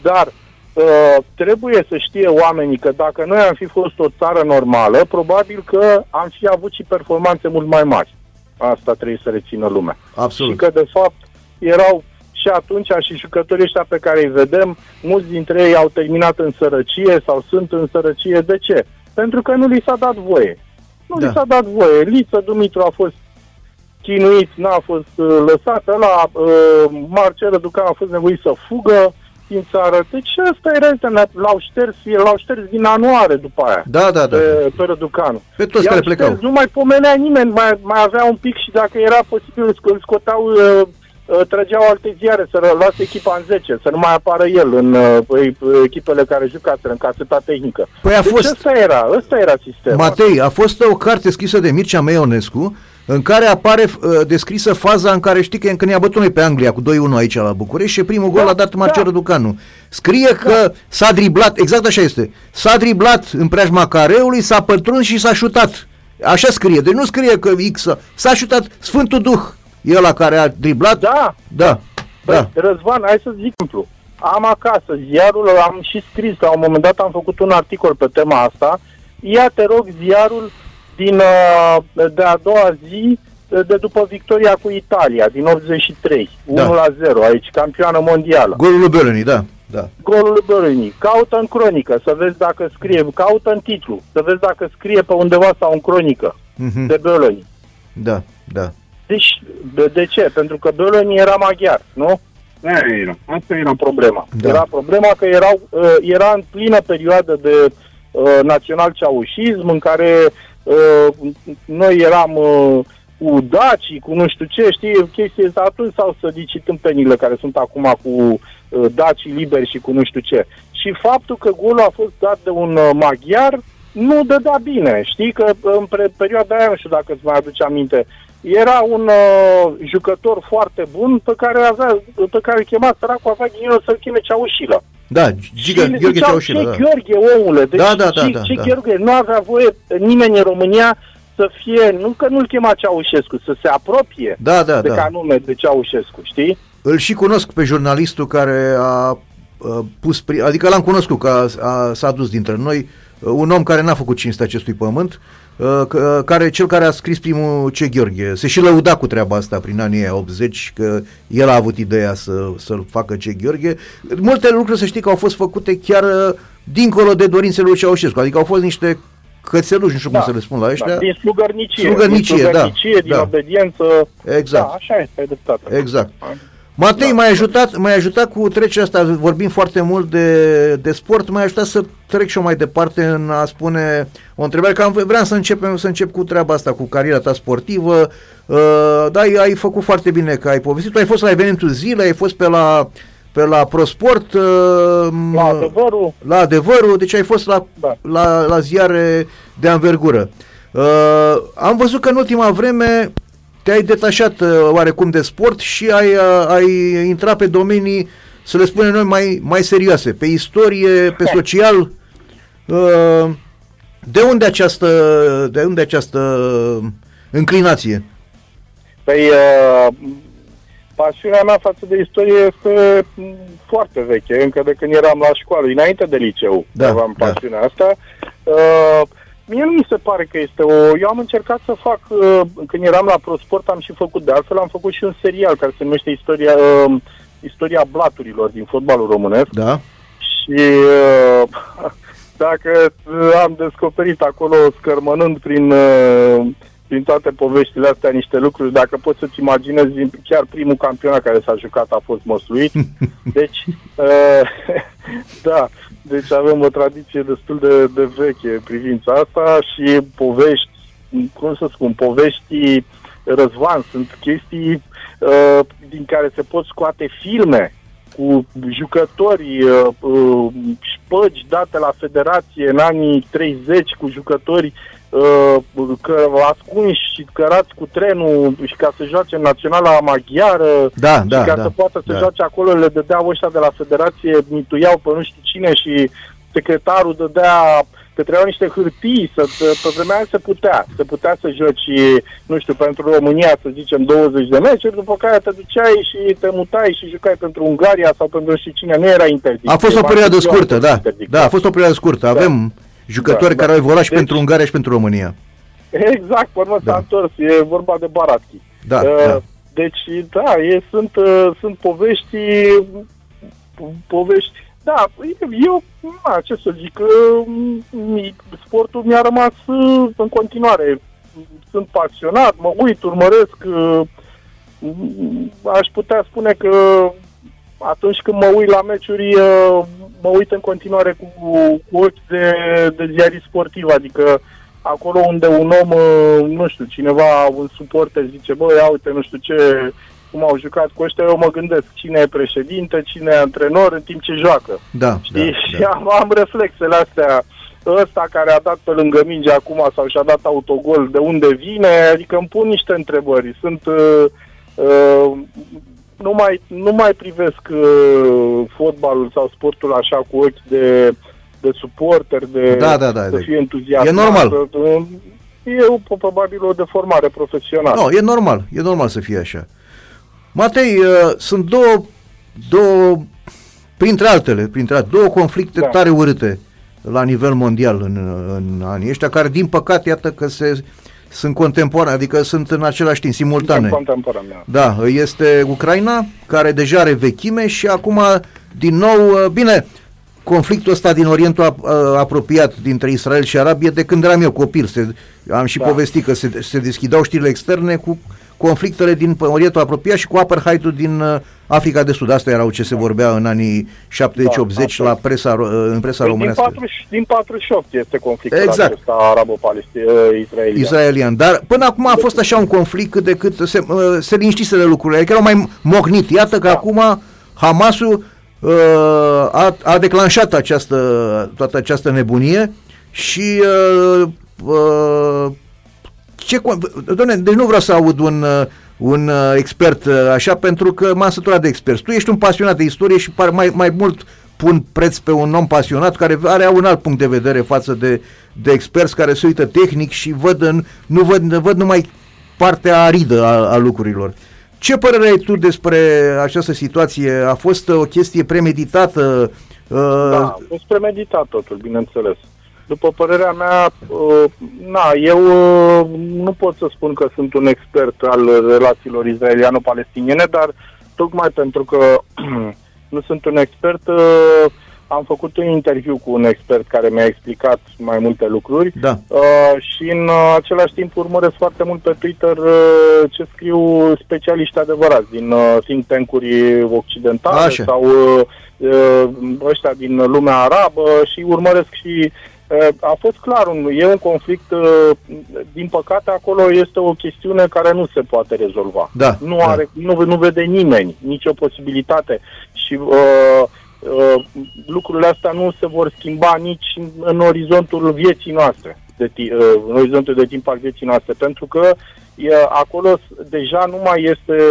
[SPEAKER 2] Dar uh, trebuie să știe oamenii că dacă noi am fi fost o țară normală, probabil că am fi avut și performanțe mult mai mari. Asta trebuie să rețină lumea.
[SPEAKER 1] Absolut.
[SPEAKER 2] Și că, de fapt, erau și atunci și jucătorii ăștia pe care îi vedem, mulți dintre ei au terminat în sărăcie sau sunt în sărăcie. De ce? Pentru că nu li s-a dat voie. Nu
[SPEAKER 1] Da.
[SPEAKER 2] li s-a dat voie. Liță Dumitru a fost chinuit, n-a fost uh, lăsat, la uh, Marcel Răducan a fost nevoit să fugă din țară. Deci ăsta era, uite, l-au șters, l-au șters din anuare după aia.
[SPEAKER 1] Da, da, da.
[SPEAKER 2] Pe, pe Răducanu.
[SPEAKER 1] Pe toți
[SPEAKER 2] I-au
[SPEAKER 1] care plecau.
[SPEAKER 2] șters, Nu mai pomenea nimeni, mai, mai avea un pic și dacă era posibil îl sco- îl scoteau, uh, uh, trăgeau alte ziare să ră- lase echipa în 10, să nu mai apară el în uh, e- echipele care jucaseră în caseta tehnică.
[SPEAKER 1] Păi a
[SPEAKER 2] deci
[SPEAKER 1] fost-
[SPEAKER 2] ăsta era, ăsta era sistemul.
[SPEAKER 1] Matei, a fost o carte scrisă de Mircea Meionescu în care apare uh, descrisă faza în care știi că când i-a bătut noi pe Anglia cu 2-1 aici la București și primul gol
[SPEAKER 2] Da,
[SPEAKER 1] l-a dat Marcel
[SPEAKER 2] da.
[SPEAKER 1] Răducanu. Scrie că s-a driblat, exact așa este, s-a driblat în preajma careului, s-a pătruns și s-a șutat. Așa scrie, deci nu scrie că X, s-a șutat Sfântul Duh, e ăla care a driblat.
[SPEAKER 2] Da,
[SPEAKER 1] Da,
[SPEAKER 2] Păi,
[SPEAKER 1] da.
[SPEAKER 2] Răzvan, hai să zic simplu. Am acasă, ziarul am și scris, la un moment dat am făcut un articol pe tema asta. Ia, te rog, ziarul din uh, de a doua zi de după victoria cu Italia, din 83,
[SPEAKER 1] Da.
[SPEAKER 2] 1 la 0, aici, campioană mondială.
[SPEAKER 1] Golul lui Belloni, da, da.
[SPEAKER 2] Golul lui Bărâni. Caută în cronică, să vezi dacă scrie, caută în titlu, să vezi dacă scrie pe undeva sau în cronică
[SPEAKER 1] Mhm.
[SPEAKER 2] de Bărâni.
[SPEAKER 1] Da, da.
[SPEAKER 2] Deci, de, de ce? Pentru că Bölöni era maghiar, nu? Aia era. Asta era problema.
[SPEAKER 1] Da.
[SPEAKER 2] Era problema că erau, uh, era în plină perioadă de uh, național-ceaușism în care uh, noi eram uh, cu dacii, cu nu știu ce, știi, chestii asta, atunci s-au sădicit tâmpenile care sunt acum cu uh, dacii liberi și cu nu știu ce. Și faptul că golul a fost dat de un uh, maghiar nu dădea bine. Știi că în pre- perioada aia, nu știu dacă îți mai aduce aminte, era un uh, jucător foarte bun pe care avea, pe care îl chema săracul, avea ghinionul să-l cheme Ceaușilă.
[SPEAKER 1] Da, Giga,
[SPEAKER 2] Și le
[SPEAKER 1] Gheorghe
[SPEAKER 2] ziceau,
[SPEAKER 1] Ceaușilă,
[SPEAKER 2] ce
[SPEAKER 1] da.
[SPEAKER 2] Gheorghe, omule, deci
[SPEAKER 1] Da, da, da,
[SPEAKER 2] ce,
[SPEAKER 1] da,
[SPEAKER 2] ce
[SPEAKER 1] da.
[SPEAKER 2] Gheorghe, nu avea voie nimeni în România să fie, nu că nu-l chema Ceaușescu, să se apropie
[SPEAKER 1] Da, da,
[SPEAKER 2] de
[SPEAKER 1] da.
[SPEAKER 2] ca nume de Ceaușescu, știi?
[SPEAKER 1] Îl și cunosc pe jurnalistul care a, a pus, pri- adică l-am cunoscut că a, a, s-a dus dintre noi, uh, un om care n-a făcut cinste acestui pământ, uh, că- care, cel care a scris primul Ce Gheorghe. Se și lăuda cu treaba asta prin anii aia 80, că el a avut ideea să, să-l facă Ce Gheorghe. Multe lucruri să știi că au fost făcute chiar uh, dincolo de dorințele lui Ceaușescu, adică au fost niște cățeluși, nu știu cum să le spun la ăștia.
[SPEAKER 2] Da, din slugărnicie.
[SPEAKER 1] Slugărnicie,
[SPEAKER 2] din,
[SPEAKER 1] da,
[SPEAKER 2] slugărnicie, din
[SPEAKER 1] da.
[SPEAKER 2] obediență.
[SPEAKER 1] Exact.
[SPEAKER 2] Da, așa este, ai dreptate.
[SPEAKER 1] Exact. Matei,
[SPEAKER 2] Da.
[SPEAKER 1] m-ai ajutat, m-ai ajutat cu trecerea asta, vorbim foarte mult de, de sport, m-ai ajutat să trec și eu mai departe în a spune o întrebare, că am, vreau să începem să încep cu treaba asta, cu cariera ta sportivă, uh, da, ai, ai făcut foarte bine că ai povestit, tu ai fost la evenimentul zilei, ai fost pe la, pe la ProSport, uh,
[SPEAKER 2] La adevărul,
[SPEAKER 1] la adevărul, deci ai fost la,
[SPEAKER 2] Da.
[SPEAKER 1] la, la ziare de anvergură. Uh, am văzut că în ultima vreme te-ai detașat uh, oarecum de sport și ai, uh, ai intrat pe domenii, să le spunem noi, mai, mai serioase, pe istorie, pe social. Uh, de unde această, de unde această înclinație?
[SPEAKER 2] Păi, uh, pasiunea mea față de istorie este m, foarte veche, încă de când eram la școală, înainte de liceu
[SPEAKER 1] Da,
[SPEAKER 2] aveam
[SPEAKER 1] da.
[SPEAKER 2] pasiunea asta. Uh, mie nu mi se pare că este o... Eu am încercat să fac, uh, când eram la ProSport, am și făcut, de altfel am făcut și un serial care se numește Istoria, uh, Istoria blaturilor din fotbalul românesc.
[SPEAKER 1] Da?
[SPEAKER 2] Și uh, dacă uh, am descoperit acolo, scărmănând prin, uh, prin toate poveștile astea niște lucruri, dacă poți să-ți imaginezi, chiar primul campionat care s-a jucat a fost măsluit. Deci, uh, da, deci avem o tradiție destul de, de veche în privința asta și povești, cum să spun, povești răzvan, sunt chestii uh, din care se pot scoate filme cu jucători, uh, uh, șpăgi date la federație în anii 30 cu jucători uh, că, ascunși și cărați cu trenul și ca să joace în naționala maghiară
[SPEAKER 1] Da,
[SPEAKER 2] și
[SPEAKER 1] da,
[SPEAKER 2] ca
[SPEAKER 1] da,
[SPEAKER 2] să poată să
[SPEAKER 1] da.
[SPEAKER 2] joace acolo le dădeau ăștia de la federație, mituiau pe nu știu cine și secretarul dădea că trebuiau niște hârtii, să, pe vremea aia se putea, se putea să joci, nu știu, pentru România, să zicem, 20 de meciuri, după care te duceai și te mutai și jucai pentru Ungaria sau pentru nu știu cine, nu era interdicție.
[SPEAKER 1] A fost o
[SPEAKER 2] Ba,
[SPEAKER 1] perioadă
[SPEAKER 2] știu eu,
[SPEAKER 1] scurtă,
[SPEAKER 2] a fost
[SPEAKER 1] da.
[SPEAKER 2] interdicție.
[SPEAKER 1] Da, a fost o perioadă scurtă. Avem jucători
[SPEAKER 2] Da,
[SPEAKER 1] care
[SPEAKER 2] da.
[SPEAKER 1] au evoluat și
[SPEAKER 2] Deci-
[SPEAKER 1] pentru Ungaria și pentru România.
[SPEAKER 2] Exact, pe urmă
[SPEAKER 1] Da.
[SPEAKER 2] s-a întors, e vorba de Baratchi.
[SPEAKER 1] Da,
[SPEAKER 2] Uh,
[SPEAKER 1] da.
[SPEAKER 2] Deci, da, e, sunt, uh, sunt povești, po- povești Da, eu, na, ce să zic, sportul mi-a rămas în continuare. Sunt pasionat, mă uit, urmăresc. Aș putea spune că atunci când mă uit la meciuri, mă uit în continuare cu, cu ochi de, de ziarist sportiv, adică acolo unde un om, nu știu, cineva, un suporter zice, băi, ia uite, nu știu ce, cum au jucat cu ăștia, eu mă gândesc cine e președinte, cine e antrenor în timp ce joacă.
[SPEAKER 1] Da,
[SPEAKER 2] Știi?
[SPEAKER 1] da,
[SPEAKER 2] și
[SPEAKER 1] da.
[SPEAKER 2] am, am reflexele astea. Ăsta care a dat pe lângă minge acum sau și-a dat autogol, de unde vine? Adică îmi pun niște întrebări. Sunt... Uh, uh, nu mai, nu mai privesc uh, fotbalul sau sportul așa cu ochi de, de suporter, de
[SPEAKER 1] Da, da, da,
[SPEAKER 2] să
[SPEAKER 1] da.
[SPEAKER 2] fie entuziasmat.
[SPEAKER 1] E normal.
[SPEAKER 2] Uh, E o, probabil o deformare profesională.
[SPEAKER 1] Nu, e normal, e normal să fie așa. Matei, uh, sunt două, două, printre altele, printre altele, două conflicte
[SPEAKER 2] Da.
[SPEAKER 1] tare urâte la nivel mondial în, în anii ăștia, care din păcate, iată că se, sunt contemporane, adică sunt în același timp, simultane.
[SPEAKER 2] Contemporan, da.
[SPEAKER 1] Da, este Ucraina, care deja are vechime și acum, din nou, uh, bine, conflictul ăsta din Orientul ap- uh, apropiat dintre Israel și Arabie, de când eram eu copil, se, am și
[SPEAKER 2] Da.
[SPEAKER 1] povestit că se, se deschidau știrile externe cu conflictele din Orientul apropiat și cu apartheidul din uh, Africa de Sud. Asta erau ce se vorbea în anii 70-80
[SPEAKER 2] Da,
[SPEAKER 1] la presa, ro- uh, în presa
[SPEAKER 2] Păi din,
[SPEAKER 1] românească.
[SPEAKER 2] 40, din 48 este conflictul
[SPEAKER 1] Exact.
[SPEAKER 2] acesta arabo-palestinian.
[SPEAKER 1] Israelian. Dar până acum a fost așa un conflict cât de cât se, uh, se liniștiseră lucrurile, adică erau mai mocnit. Iată că
[SPEAKER 2] Da.
[SPEAKER 1] acum Hamasul uh, a, a declanșat această, toată această nebunie și uh, uh, ce, con- doamne, deci nu vreau să aud un, uh, un uh, expert uh, așa, pentru că m-am săturat de experți. Tu ești un pasionat de istorie și par mai, mai mult pun preț pe un om pasionat care are un alt punct de vedere față de, de experți care se uită tehnic și văd, în, nu văd, văd numai partea aridă a, a lucrurilor. Ce părere ai tu despre această situație? A fost o chestie premeditată? Uh,
[SPEAKER 2] Da, a fost premeditat totul, bineînțeles. După părerea mea, uh, na, eu uh, nu pot să spun că sunt un expert al relațiilor israeliano-palestiniene, dar tocmai pentru că nu sunt un expert, uh, am făcut un interviu cu un expert care mi-a explicat mai multe lucruri
[SPEAKER 1] Da.
[SPEAKER 2] uh, și în uh, același timp urmăresc foarte mult pe Twitter uh, ce scriu specialiști adevărați din uh, think tank-uri occidentale
[SPEAKER 1] Așa.
[SPEAKER 2] sau uh, uh, ăștia din lumea arabă și urmăresc și uh, a fost clar, un, e un conflict, uh, din păcate acolo este o chestiune care nu se poate rezolva.
[SPEAKER 1] Da,
[SPEAKER 2] nu,
[SPEAKER 1] da.
[SPEAKER 2] are, nu, nu vede nimeni nicio posibilitate și uh, uh, lucrurile astea nu se vor schimba nici în, în orizontul vieții noastre, de, ti- uh, în orizontul de timp al vieții noastre, pentru că e, acolo s- deja nu mai este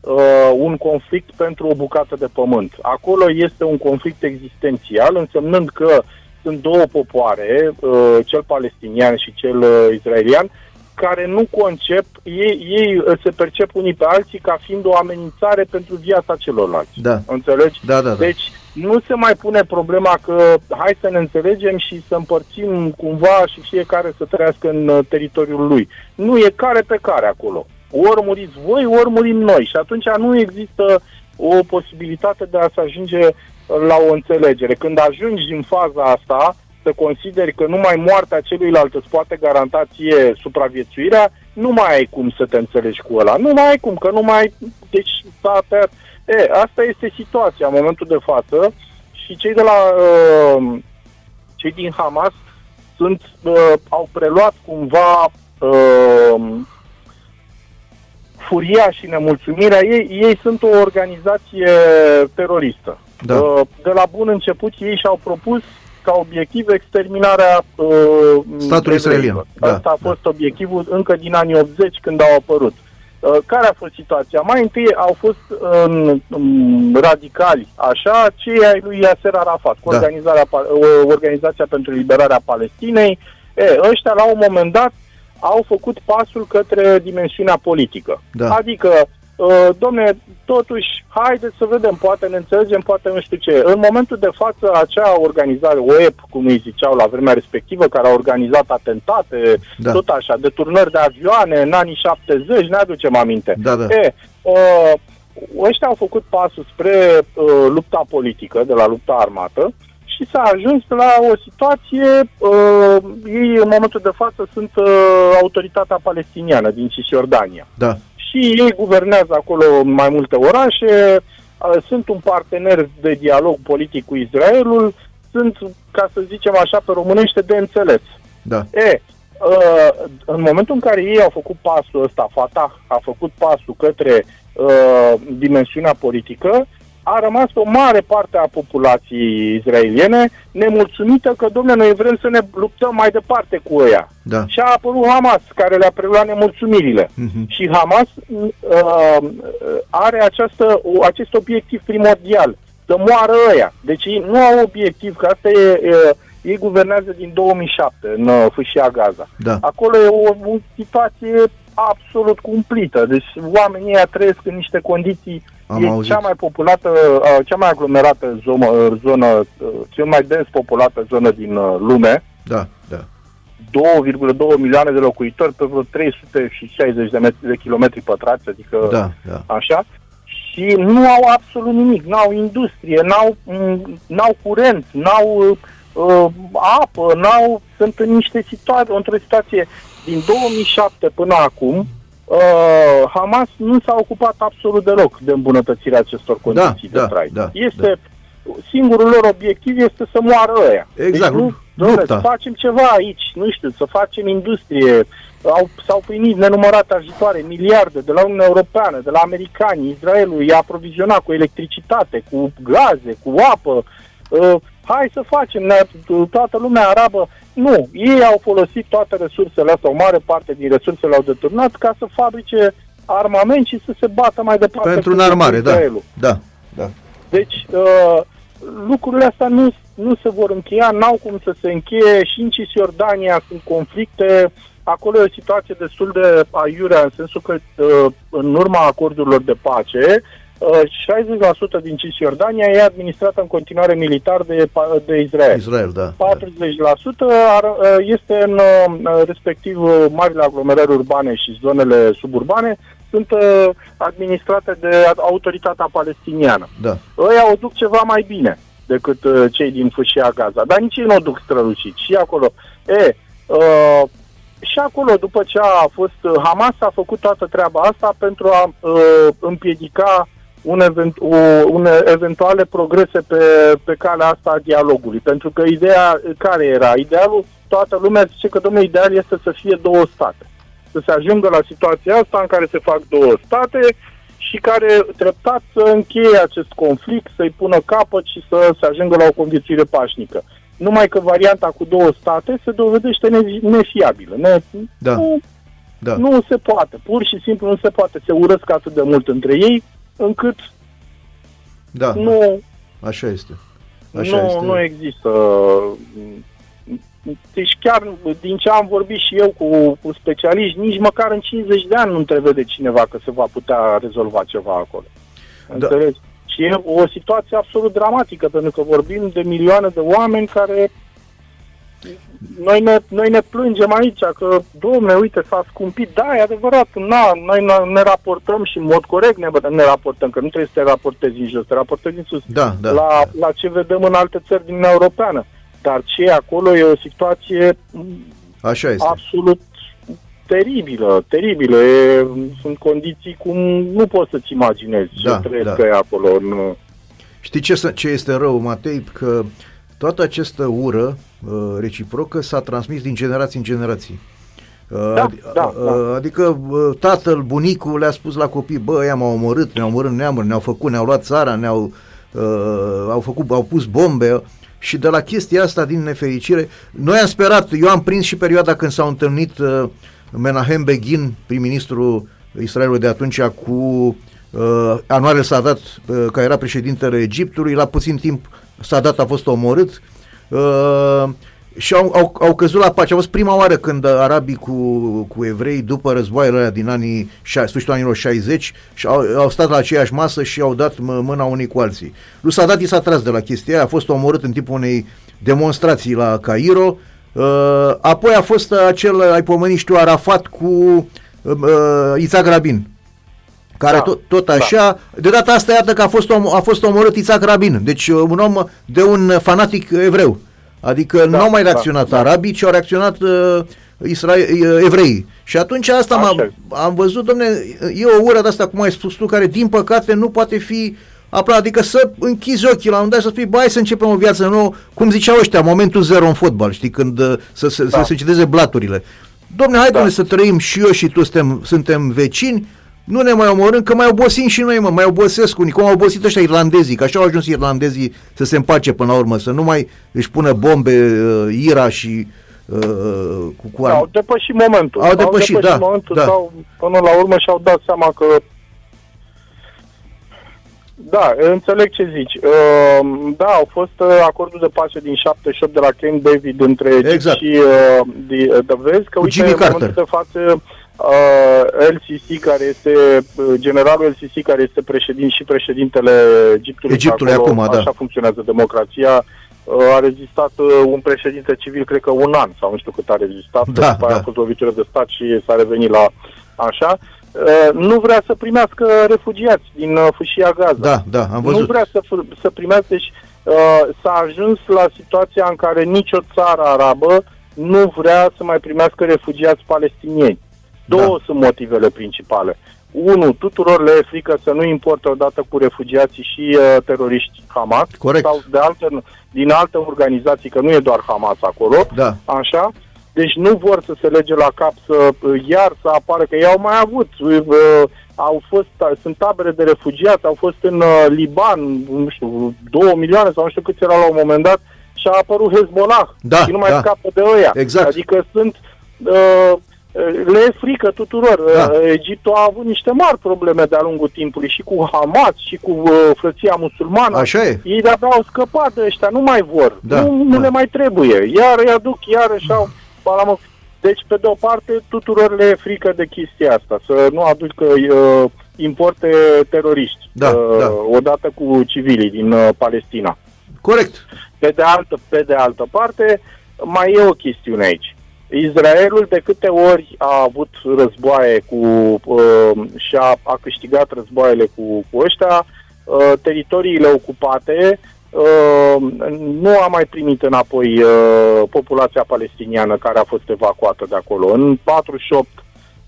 [SPEAKER 2] uh, un conflict pentru o bucată de pământ. Acolo este un conflict existențial, însemnând că sunt două popoare, uh, cel palestinian și cel uh, israelian, care nu concep, ei, ei uh, se percep unii pe alții ca fiind o amenințare pentru viața celorlalți.
[SPEAKER 1] Da.
[SPEAKER 2] Înțelegi?
[SPEAKER 1] Da, da, da.
[SPEAKER 2] Deci nu se mai pune problema că hai să ne înțelegem și să împărțim cumva și fiecare să trăiască în uh, teritoriul lui. Nu e care pe care acolo. Ori muriți voi, ori murim noi. Și atunci nu există o posibilitate de a se ajunge la o înțelegere. Când ajungi în faza asta, să consideri că numai moartea celuilalt îți poate garanta ție supraviețuirea, nu mai ai cum să te înțelegi cu ăla. Nu mai ai cum, că nu mai... Deci s-a tăiat. E, asta este situația în momentul de față și cei de la... Uh, cei din Hamas sunt, uh, au preluat cumva uh, furia și nemulțumirea ei, ei sunt o organizație teroristă.
[SPEAKER 1] Da.
[SPEAKER 2] Uh, De la bun început ei și-au propus ca obiectiv exterminarea uh,
[SPEAKER 1] Statului
[SPEAKER 2] evreilor.
[SPEAKER 1] israelian. Da,
[SPEAKER 2] Asta a fost obiectivul încă din anii 80 când au apărut. Uh, Care a fost situația? Mai întâi au fost um, um, radicali, așa, cei ai lui Yasser Arafat, cu
[SPEAKER 1] Da.
[SPEAKER 2] organizarea, pa- uh, Organizația pentru Liberarea Palestinei. E, ăștia, la un moment dat, au făcut pasul către dimensiunea politică.
[SPEAKER 1] Da.
[SPEAKER 2] Adică, uh, domne, totuși, haideți să vedem, poate ne înțelegem, poate nu știu ce. În momentul de față, acea organizare, OEP, cum îi ziceau la vremea respectivă, care a organizat atentate,
[SPEAKER 1] Da.
[SPEAKER 2] tot așa, deturnări de avioane în anii 70, ne aducem aminte.
[SPEAKER 1] Da, da.
[SPEAKER 2] E, uh, ăștia au făcut pasul spre uh, lupta politică, de la lupta armată, și s-a ajuns la o situație, uh, ei în momentul de față sunt uh, autoritatea palestiniană din Cisjordania.
[SPEAKER 1] Da.
[SPEAKER 2] Și ei guvernează acolo mai multe orașe, uh, sunt un partener de dialog politic cu Israelul, sunt, ca să zicem așa, pe românește de înțeles.
[SPEAKER 1] Da.
[SPEAKER 2] E, uh, în momentul în care ei au făcut pasul ăsta, Fatah a făcut pasul către uh, dimensiunea politică, a rămas o mare parte a populației izraeliene nemulțumită că, domnule, noi vrem să ne luptăm mai departe cu ăia.
[SPEAKER 1] Da.
[SPEAKER 2] Și a apărut Hamas, care le-a preluat nemulțumirile.
[SPEAKER 1] Mhm.
[SPEAKER 2] Și Hamas uh, are această, o- acest obiectiv primordial, să moară ăia. Deci ei nu au obiectiv, că asta e, uh, ei guvernează din 2007 în uh, fâșia Gaza.
[SPEAKER 1] Da.
[SPEAKER 2] Acolo e o, o situație absolut cumplită. Deci oamenii ăia trăiesc în niște condiții
[SPEAKER 1] Am
[SPEAKER 2] e
[SPEAKER 1] auzit.
[SPEAKER 2] cea mai populată, uh, cea mai aglomerată zonă, uh, zonă uh, cea mai dens populată zonă din uh, lume.
[SPEAKER 1] Da, da.
[SPEAKER 2] 2,2 milioane de locuitori pe vreo 360 de, metri, de kilometri pătrați, adică
[SPEAKER 1] Da, da.
[SPEAKER 2] așa, și nu au absolut nimic, n-au industrie, n-au, m, n-au curent, n-au uh, apă, n-au, sunt în niște situații, într-o situație din 2007 până acum, uh, Hamas nu s-a ocupat absolut deloc de îmbunătățirea acestor condiții
[SPEAKER 1] Da,
[SPEAKER 2] de
[SPEAKER 1] da,
[SPEAKER 2] trai.
[SPEAKER 1] da,
[SPEAKER 2] este, singurul lor obiectiv este să moară ăia.
[SPEAKER 1] Exact,
[SPEAKER 2] Deci nu,
[SPEAKER 1] lu-
[SPEAKER 2] domnule,
[SPEAKER 1] lupta.
[SPEAKER 2] să facem ceva aici, nu știu, să facem industrie, au, s-au primit nenumărate ajutoare, miliarde de la Uniunea Europeană, de la americani, Israelul i-a aprovizionat cu electricitate, cu gaze, cu apă. Uh, hai să facem, ne, toată lumea arabă. Nu, ei au folosit toate resursele astea, o mare parte din resursele au deturnat ca să fabrice armament și să se bată mai departe
[SPEAKER 1] Pentru
[SPEAKER 2] cu
[SPEAKER 1] înarmare, da.
[SPEAKER 2] Israelul.
[SPEAKER 1] Da, da.
[SPEAKER 2] Deci, uh, lucrurile astea nu, nu se vor încheia, n-au cum să se încheie și în Cisjordania sunt conflicte, acolo e o situație destul de aiurea, în sensul că uh, în urma acordurilor de pace, uh, 60% din Cisjordania e administrată în continuare militar de, pa- de Israel.
[SPEAKER 1] Israel, da.
[SPEAKER 2] 40% ar, este în uh, respectiv uh, marile aglomerări urbane și zonele suburbane sunt uh, administrate de autoritatea palestiniană.
[SPEAKER 1] Da.
[SPEAKER 2] Ăia o duc ceva mai bine decât uh, cei din fâșia Gaza, dar nici ei nu o duc strălucit. Și acolo, e, uh, și acolo, după ce a fost uh, Hamas, a făcut toată treaba asta pentru a uh, împiedica un event, o, un eventuale progrese pe, pe calea asta a dialogului. Pentru că ideea care era? Idealul, toată lumea zice că, domnule, ideal este să fie două state. Să se ajungă la situația asta în care se fac două state și care treptat să încheie acest conflict, să-i pună capăt și să se ajungă la o conviețuire pașnică. Numai că varianta cu două state se dovedește ne- nefiabilă. Ne,
[SPEAKER 1] Da.
[SPEAKER 2] Nu,
[SPEAKER 1] Da.
[SPEAKER 2] nu se poate. Pur și simplu nu se poate. Se urăsc atât de mult între ei încât
[SPEAKER 1] Da.
[SPEAKER 2] nu,
[SPEAKER 1] Așa este. Așa
[SPEAKER 2] nu,
[SPEAKER 1] este.
[SPEAKER 2] nu există. Deci chiar din ce am vorbit și eu cu, cu specialiști, nici măcar în 50 de ani nu întrevede cineva că se va putea rezolva ceva acolo.
[SPEAKER 1] Da.
[SPEAKER 2] Înțelegi? Și e o situație absolut dramatică, pentru că vorbim de milioane de oameni care noi ne, noi ne plângem aici că, domne, uite, s-a scumpit. Da, e adevărat, na, noi ne, ne raportăm și în mod corect ne, ne raportăm, că nu trebuie să te raportezi în jos, te raportezi în sus
[SPEAKER 1] Da, da.
[SPEAKER 2] la, la ce vedem în alte țări din Uniunea Europeană. Dar ce e acolo e o situație m,
[SPEAKER 1] Așa este.
[SPEAKER 2] absolut teribilă, teribilă. E, sunt condiții cum nu poți să-ți imaginezi ce
[SPEAKER 1] Da,
[SPEAKER 2] trăiesc
[SPEAKER 1] da.
[SPEAKER 2] da. acolo. În,
[SPEAKER 1] Știi ce, să- ce este rău, Matei? Că toată această ură uh, reciprocă s-a transmis din generații în generații. Uh,
[SPEAKER 2] Da,
[SPEAKER 1] adi-
[SPEAKER 2] da,
[SPEAKER 1] uh,
[SPEAKER 2] da.
[SPEAKER 1] Adică uh, tatăl, bunicul le-a spus la copii, bă, ăia m-au omorât, ne-au omorât neamuri, ne-au făcut, ne-au luat țara, ne-au uh, au făcut, au pus bombe și de la chestia asta, din nefericire, noi am sperat, eu am prins și perioada când s-au întâlnit uh, Menahem Begin, prim-ministru Israelului de atunci, cu uh, Anwar Sadat, uh, care era președintele Egiptului, la puțin timp Sadat a fost omorât uh, și au, au, au căzut la pace. A fost prima oară când arabii cu, cu evrei, după războaiele alea din anii, șa- sfârșitul anilor 60, și au, au stat la aceeași masă și au dat mă- mâna unii cu alții. Lui Sadat i s-a tras de la chestia aia, a fost omorât în timpul unei demonstrații la Cairo, uh, apoi a fost acel, ai pomenit știu, Arafat cu uh, uh, Itzhak Rabin care da. tot, tot așa, da. de data asta iată că a fost, om, a fost omorât Isaac Rabin, deci uh, un om de un fanatic evreu. Adică da, nu au mai da, reacționat da, arabii, ci au reacționat uh, Israel, uh, evrei. Și atunci asta am am văzut, domne, e o ură de asta, cum ai spus tu, care din păcate nu poate fi Apla, adică să închizi ochii la un dat să spui, bai să începem o viață nouă, cum ziceau ăștia, momentul zero în fotbal, știi, când uh, să, să, da. să se citeze blaturile. Domne, hai da. să trăim și eu și tu suntem, suntem vecini, nu ne mai omorâm, că mai obosim și noi, mă, mai obosesc unii, cum au obosit ăștia irlandezii, că așa au ajuns irlandezii să se împace până la urmă, să nu mai își pună bombe uh, Ira și uh,
[SPEAKER 2] cu, cu Au depășit momentul.
[SPEAKER 1] Au depășit, au depășit
[SPEAKER 2] da. Momentul da. Sau, până la urmă și-au dat seama că da, înțeleg ce zici. Uh, da, au fost uh, acordul de pace din 78 de la Camp David între
[SPEAKER 1] exact.
[SPEAKER 2] și uh, de, de vezi că
[SPEAKER 1] Cu
[SPEAKER 2] uite,
[SPEAKER 1] Jimmy
[SPEAKER 2] în momentul de față uh, LCC care este uh, generalul LCC care este președinte și președintele Egiptului.
[SPEAKER 1] Egiptului acolo, acum, da.
[SPEAKER 2] Așa funcționează democrația. Uh, a rezistat uh, un președinte civil, cred că un an sau nu știu cât a rezistat.
[SPEAKER 1] Da,
[SPEAKER 2] după
[SPEAKER 1] da.
[SPEAKER 2] a fost lovitură de stat și s-a revenit la așa. Uh, nu vrea să primească refugiați din uh, fâșia Gaza.
[SPEAKER 1] Da, da, am văzut.
[SPEAKER 2] Nu vrea să, să primească, deci uh, s-a ajuns la situația în care nicio țară arabă nu vrea să mai primească refugiați palestinieni. Două da. sunt motivele principale. Unu, tuturor le e frică să nu importe odată cu refugiații și uh, teroriști Hamas
[SPEAKER 1] Corect.
[SPEAKER 2] sau de alte, din alte organizații, că nu e doar Hamas acolo,
[SPEAKER 1] da.
[SPEAKER 2] așa, deci nu vor să se lege la cap să iar să apară, că ei au mai avut, au fost, sunt tabere de refugiați, au fost în uh, Liban, nu știu, două milioane sau nu știu câți erau la un moment dat și a apărut Hezbollah
[SPEAKER 1] da,
[SPEAKER 2] și nu mai
[SPEAKER 1] da.
[SPEAKER 2] scapă de ăia.
[SPEAKER 1] Exact.
[SPEAKER 2] Adică sunt uh, le e frică tuturor.
[SPEAKER 1] Da.
[SPEAKER 2] Egiptul a avut niște mari probleme de-a lungul timpului și cu Hamas și cu uh, frăția musulmană.
[SPEAKER 1] Așa e.
[SPEAKER 2] Ei de-abia au scăpat de ăștia, nu mai vor.
[SPEAKER 1] Da,
[SPEAKER 2] nu, nu
[SPEAKER 1] da.
[SPEAKER 2] le mai trebuie. Iar îi aduc, iar își au balamă. Deci, pe de o parte, tuturor le e frică de chestia asta, să nu aducă uh, importe teroriști,
[SPEAKER 1] Da,
[SPEAKER 2] uh,
[SPEAKER 1] da.
[SPEAKER 2] odată cu civilii din uh, Palestina.
[SPEAKER 1] Corect.
[SPEAKER 2] Pe de, altă, pe de altă parte, mai e o chestiune aici. Israelul de câte ori a avut războaie cu uh, și a, a câștigat războaiele cu, cu ăștia, uh, teritoriile ocupate uh, nu a mai primit înapoi uh, populația palestiniană care a fost evacuată de acolo. În 48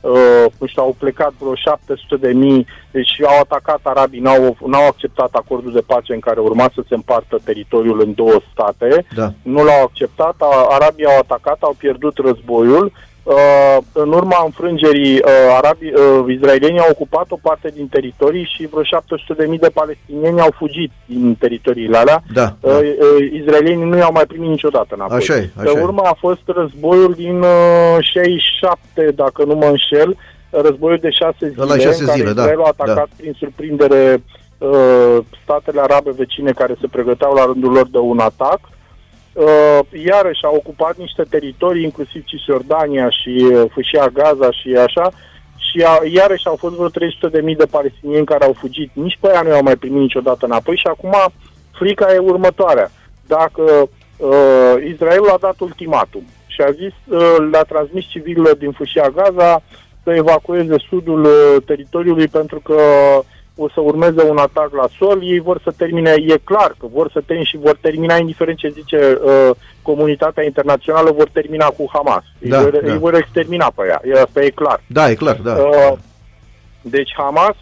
[SPEAKER 2] uh, nu știu, au plecat vreo 700 de mii, deci au atacat arabii, n-au, n-au acceptat acordul de pace în care urma să se împartă teritoriul în două state,
[SPEAKER 1] Da.
[SPEAKER 2] nu l-au acceptat, a- arabii au atacat, au pierdut războiul, Uh, în urma înfrângerii, uh, arabii, uh, izraelienii au ocupat o parte din teritorii și vreo 700.000 de palestinieni au fugit din teritoriile alea.
[SPEAKER 1] Da,
[SPEAKER 2] Uh,
[SPEAKER 1] da.
[SPEAKER 2] uh, izraelienii nu i-au mai primit niciodată înapoi.
[SPEAKER 1] Așa e,
[SPEAKER 2] Pe
[SPEAKER 1] așa e.
[SPEAKER 2] urmă a fost războiul din uh, 67, dacă nu mă înșel, războiul de șase zile,
[SPEAKER 1] Ăla e șase
[SPEAKER 2] în care
[SPEAKER 1] zile, da,
[SPEAKER 2] Israelul a atacat prin surprindere uh, statele arabe vecine care se pregăteau la rândul lor de un atac. Uh, iarăși au ocupat niște teritorii, inclusiv Cisjordania și uh, Fâșia Gaza și așa, și a, iarăși au fost vreo 300.000 de palestinieni care au fugit. Nici pe aia nu i-au mai primit niciodată înapoi și acum frica e următoarea. Dacă uh, Israelul a dat ultimatum și a zis, uh, le-a transmis civililor din Fâșia Gaza să evacueze sudul uh, teritoriului pentru că o să urmeze un atac la sol, ei vor să termine, e clar că vor să termine și vor termina, indiferent ce zice uh, comunitatea internațională, vor termina cu Hamas.
[SPEAKER 1] Da,
[SPEAKER 2] ei, vor,
[SPEAKER 1] da.
[SPEAKER 2] ei vor extermina pe ea, e, asta e clar.
[SPEAKER 1] Da, e clar, da.
[SPEAKER 2] Uh, deci Hamas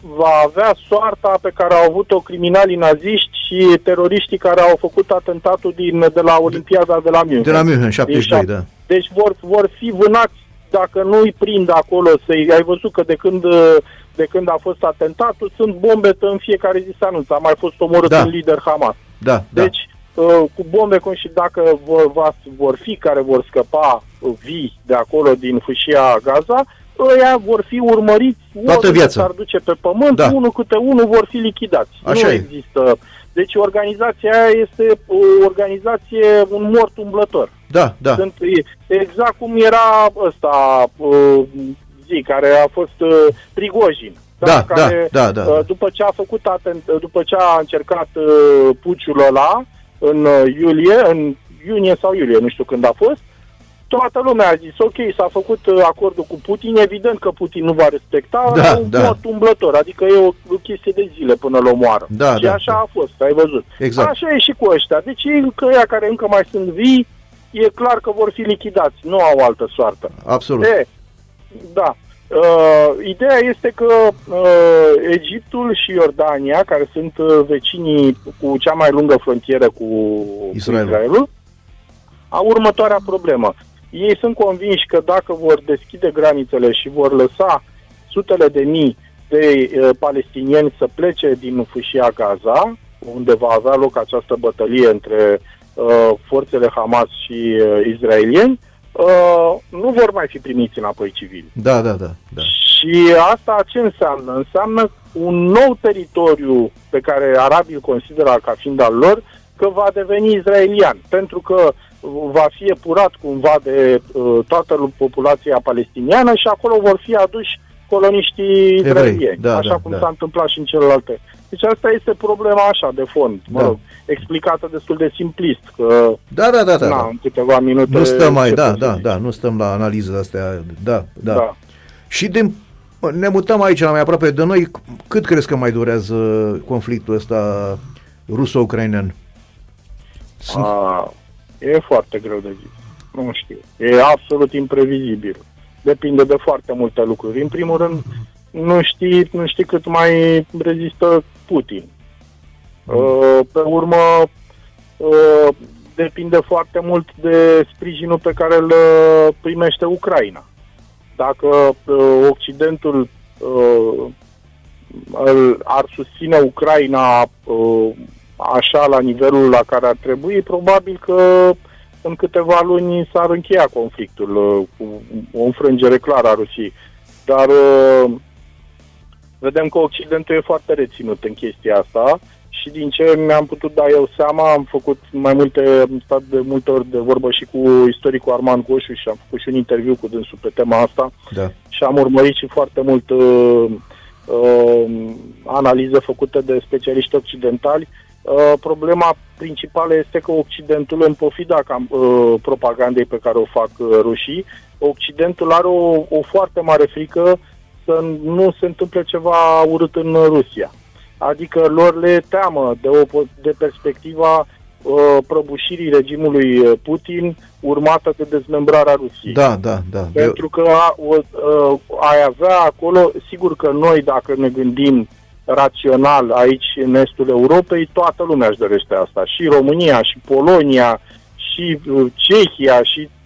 [SPEAKER 2] va avea soarta pe care au avut-o criminalii naziști și teroriștii care au făcut atentatul din, de la Olimpiada de la München.
[SPEAKER 1] De la München, 72,
[SPEAKER 2] Din
[SPEAKER 1] da.
[SPEAKER 2] Deci vor, vor fi vânați dacă nu îi prind acolo, să-i, ai văzut că de când, uh, de când a fost atentatul, sunt bombe în fiecare zi se anunță. A mai fost omorât
[SPEAKER 1] Da.
[SPEAKER 2] un lider Hamas.
[SPEAKER 1] Da, da.
[SPEAKER 2] Deci, uh, cu bombe cum și dacă vor, va, vor fi care vor scăpa uh, vii de acolo din fâșia Gaza, ăia vor fi urmăriți
[SPEAKER 1] Toată
[SPEAKER 2] oriunde
[SPEAKER 1] viața.
[SPEAKER 2] s-ar duce pe pământ,
[SPEAKER 1] Da.
[SPEAKER 2] unul câte unul vor fi lichidați.
[SPEAKER 1] Așa
[SPEAKER 2] nu
[SPEAKER 1] e.
[SPEAKER 2] există. Deci organizația aia este o organizație, un mort umblător.
[SPEAKER 1] Da, da.
[SPEAKER 2] Sunt e- exact cum era ăsta, uh, zi, care a fost uh, Prigojin.
[SPEAKER 1] Da,
[SPEAKER 2] care,
[SPEAKER 1] da, da, da.
[SPEAKER 2] uh, După ce a făcut atent, uh, după ce a încercat uh, puciul ăla în uh, iulie, în iunie sau iulie, nu știu când a fost, toată lumea a zis, ok, s-a făcut uh, acordul cu Putin, evident că Putin nu va respecta,
[SPEAKER 1] Da,
[SPEAKER 2] un
[SPEAKER 1] da.
[SPEAKER 2] mod umblător, adică e o, o chestie de zile până îl omoară.
[SPEAKER 1] Da,
[SPEAKER 2] și
[SPEAKER 1] da,
[SPEAKER 2] așa
[SPEAKER 1] da.
[SPEAKER 2] a fost, ai văzut.
[SPEAKER 1] Exact.
[SPEAKER 2] Așa e și cu ăștia. Deci ei, că ăia care încă mai sunt vii, e clar că vor fi lichidați, nu au altă soartă.
[SPEAKER 1] Absolut.
[SPEAKER 2] E, da. Uh, ideea este că uh, Egiptul și Iordania, care sunt uh, vecinii cu cea mai lungă frontieră cu
[SPEAKER 1] Israelul.
[SPEAKER 2] cu Israelul, au următoarea problemă. Ei sunt convinși că dacă vor deschide granițele și vor lăsa sutele de mii de uh, palestinieni să plece din fâșia Gaza, unde va avea loc această bătălie între uh, forțele Hamas și uh, israelieni, uh, nu vor mai fi primiți înapoi civili.
[SPEAKER 1] Da, da, da. da.
[SPEAKER 2] Și asta ce înseamnă? Înseamnă un nou teritoriu pe care arabii îl consideră ca fiind al lor, că va deveni israelian, pentru că va fi epurat cumva de uh, toată lu- populația palestiniană și acolo vor fi aduși coloniștii israelieni,
[SPEAKER 1] da,
[SPEAKER 2] așa
[SPEAKER 1] da,
[SPEAKER 2] cum
[SPEAKER 1] da.
[SPEAKER 2] s-a întâmplat și în celelalte. Deci asta este problema așa, de fond, mă
[SPEAKER 1] Da.
[SPEAKER 2] rog, explicată destul de simplist, că
[SPEAKER 1] Da, da, da, da.
[SPEAKER 2] na,
[SPEAKER 1] da.
[SPEAKER 2] în câteva minute...
[SPEAKER 1] Nu stăm mai,
[SPEAKER 2] ce
[SPEAKER 1] da,
[SPEAKER 2] pot să
[SPEAKER 1] da,
[SPEAKER 2] zic.
[SPEAKER 1] da, nu stăm la analizele astea, da, da.
[SPEAKER 2] da.
[SPEAKER 1] Și din, ne mutăm aici, la mai aproape de noi, cât crezi că mai durează conflictul ăsta ruso-ucrainean? Sunt,
[SPEAKER 2] A, e foarte greu de zis. Nu știu. E absolut imprevizibil. Depinde de foarte multe lucruri. În primul rând, nu știi, nu știi cât mai rezistă Putin. Uh, Pe urmă, uh, depinde foarte mult de sprijinul pe care îl uh, primește Ucraina. Dacă uh, Occidentul uh, îl- ar susține Ucraina uh, așa la nivelul la care ar trebui, probabil că în câteva luni s-ar încheia conflictul uh, cu o înfrângere clară a Rusiei. Dar uh, vedem că Occidentul e foarte reținut în chestia asta și din ce mi-am putut da eu seama, am făcut mai multe, am stat de multe ori de vorbă și cu istoricul Armand Goșu și am făcut și un interviu cu dânsul pe tema asta
[SPEAKER 1] da,
[SPEAKER 2] și am urmărit și foarte mult uh, uh, analize făcute de specialiști occidentali. Uh, problema principală este că Occidentul, în pofida cam, uh, propagandei pe care o fac uh, rușii, Occidentul are o, o foarte mare frică să nu se întâmple ceva urât în Rusia. Adică lor le e teamă de, o, de perspectiva uh, prăbușirii regimului uh, Putin urmată de dezmembrarea Rusiei.
[SPEAKER 1] da, da, da. Eu,
[SPEAKER 2] Pentru că a, o, uh, ai avea acolo, sigur că noi dacă ne gândim rațional aici în estul Europei, toată lumea își dorește asta. Și România, și Polonia, și uh, Cehia, și uh,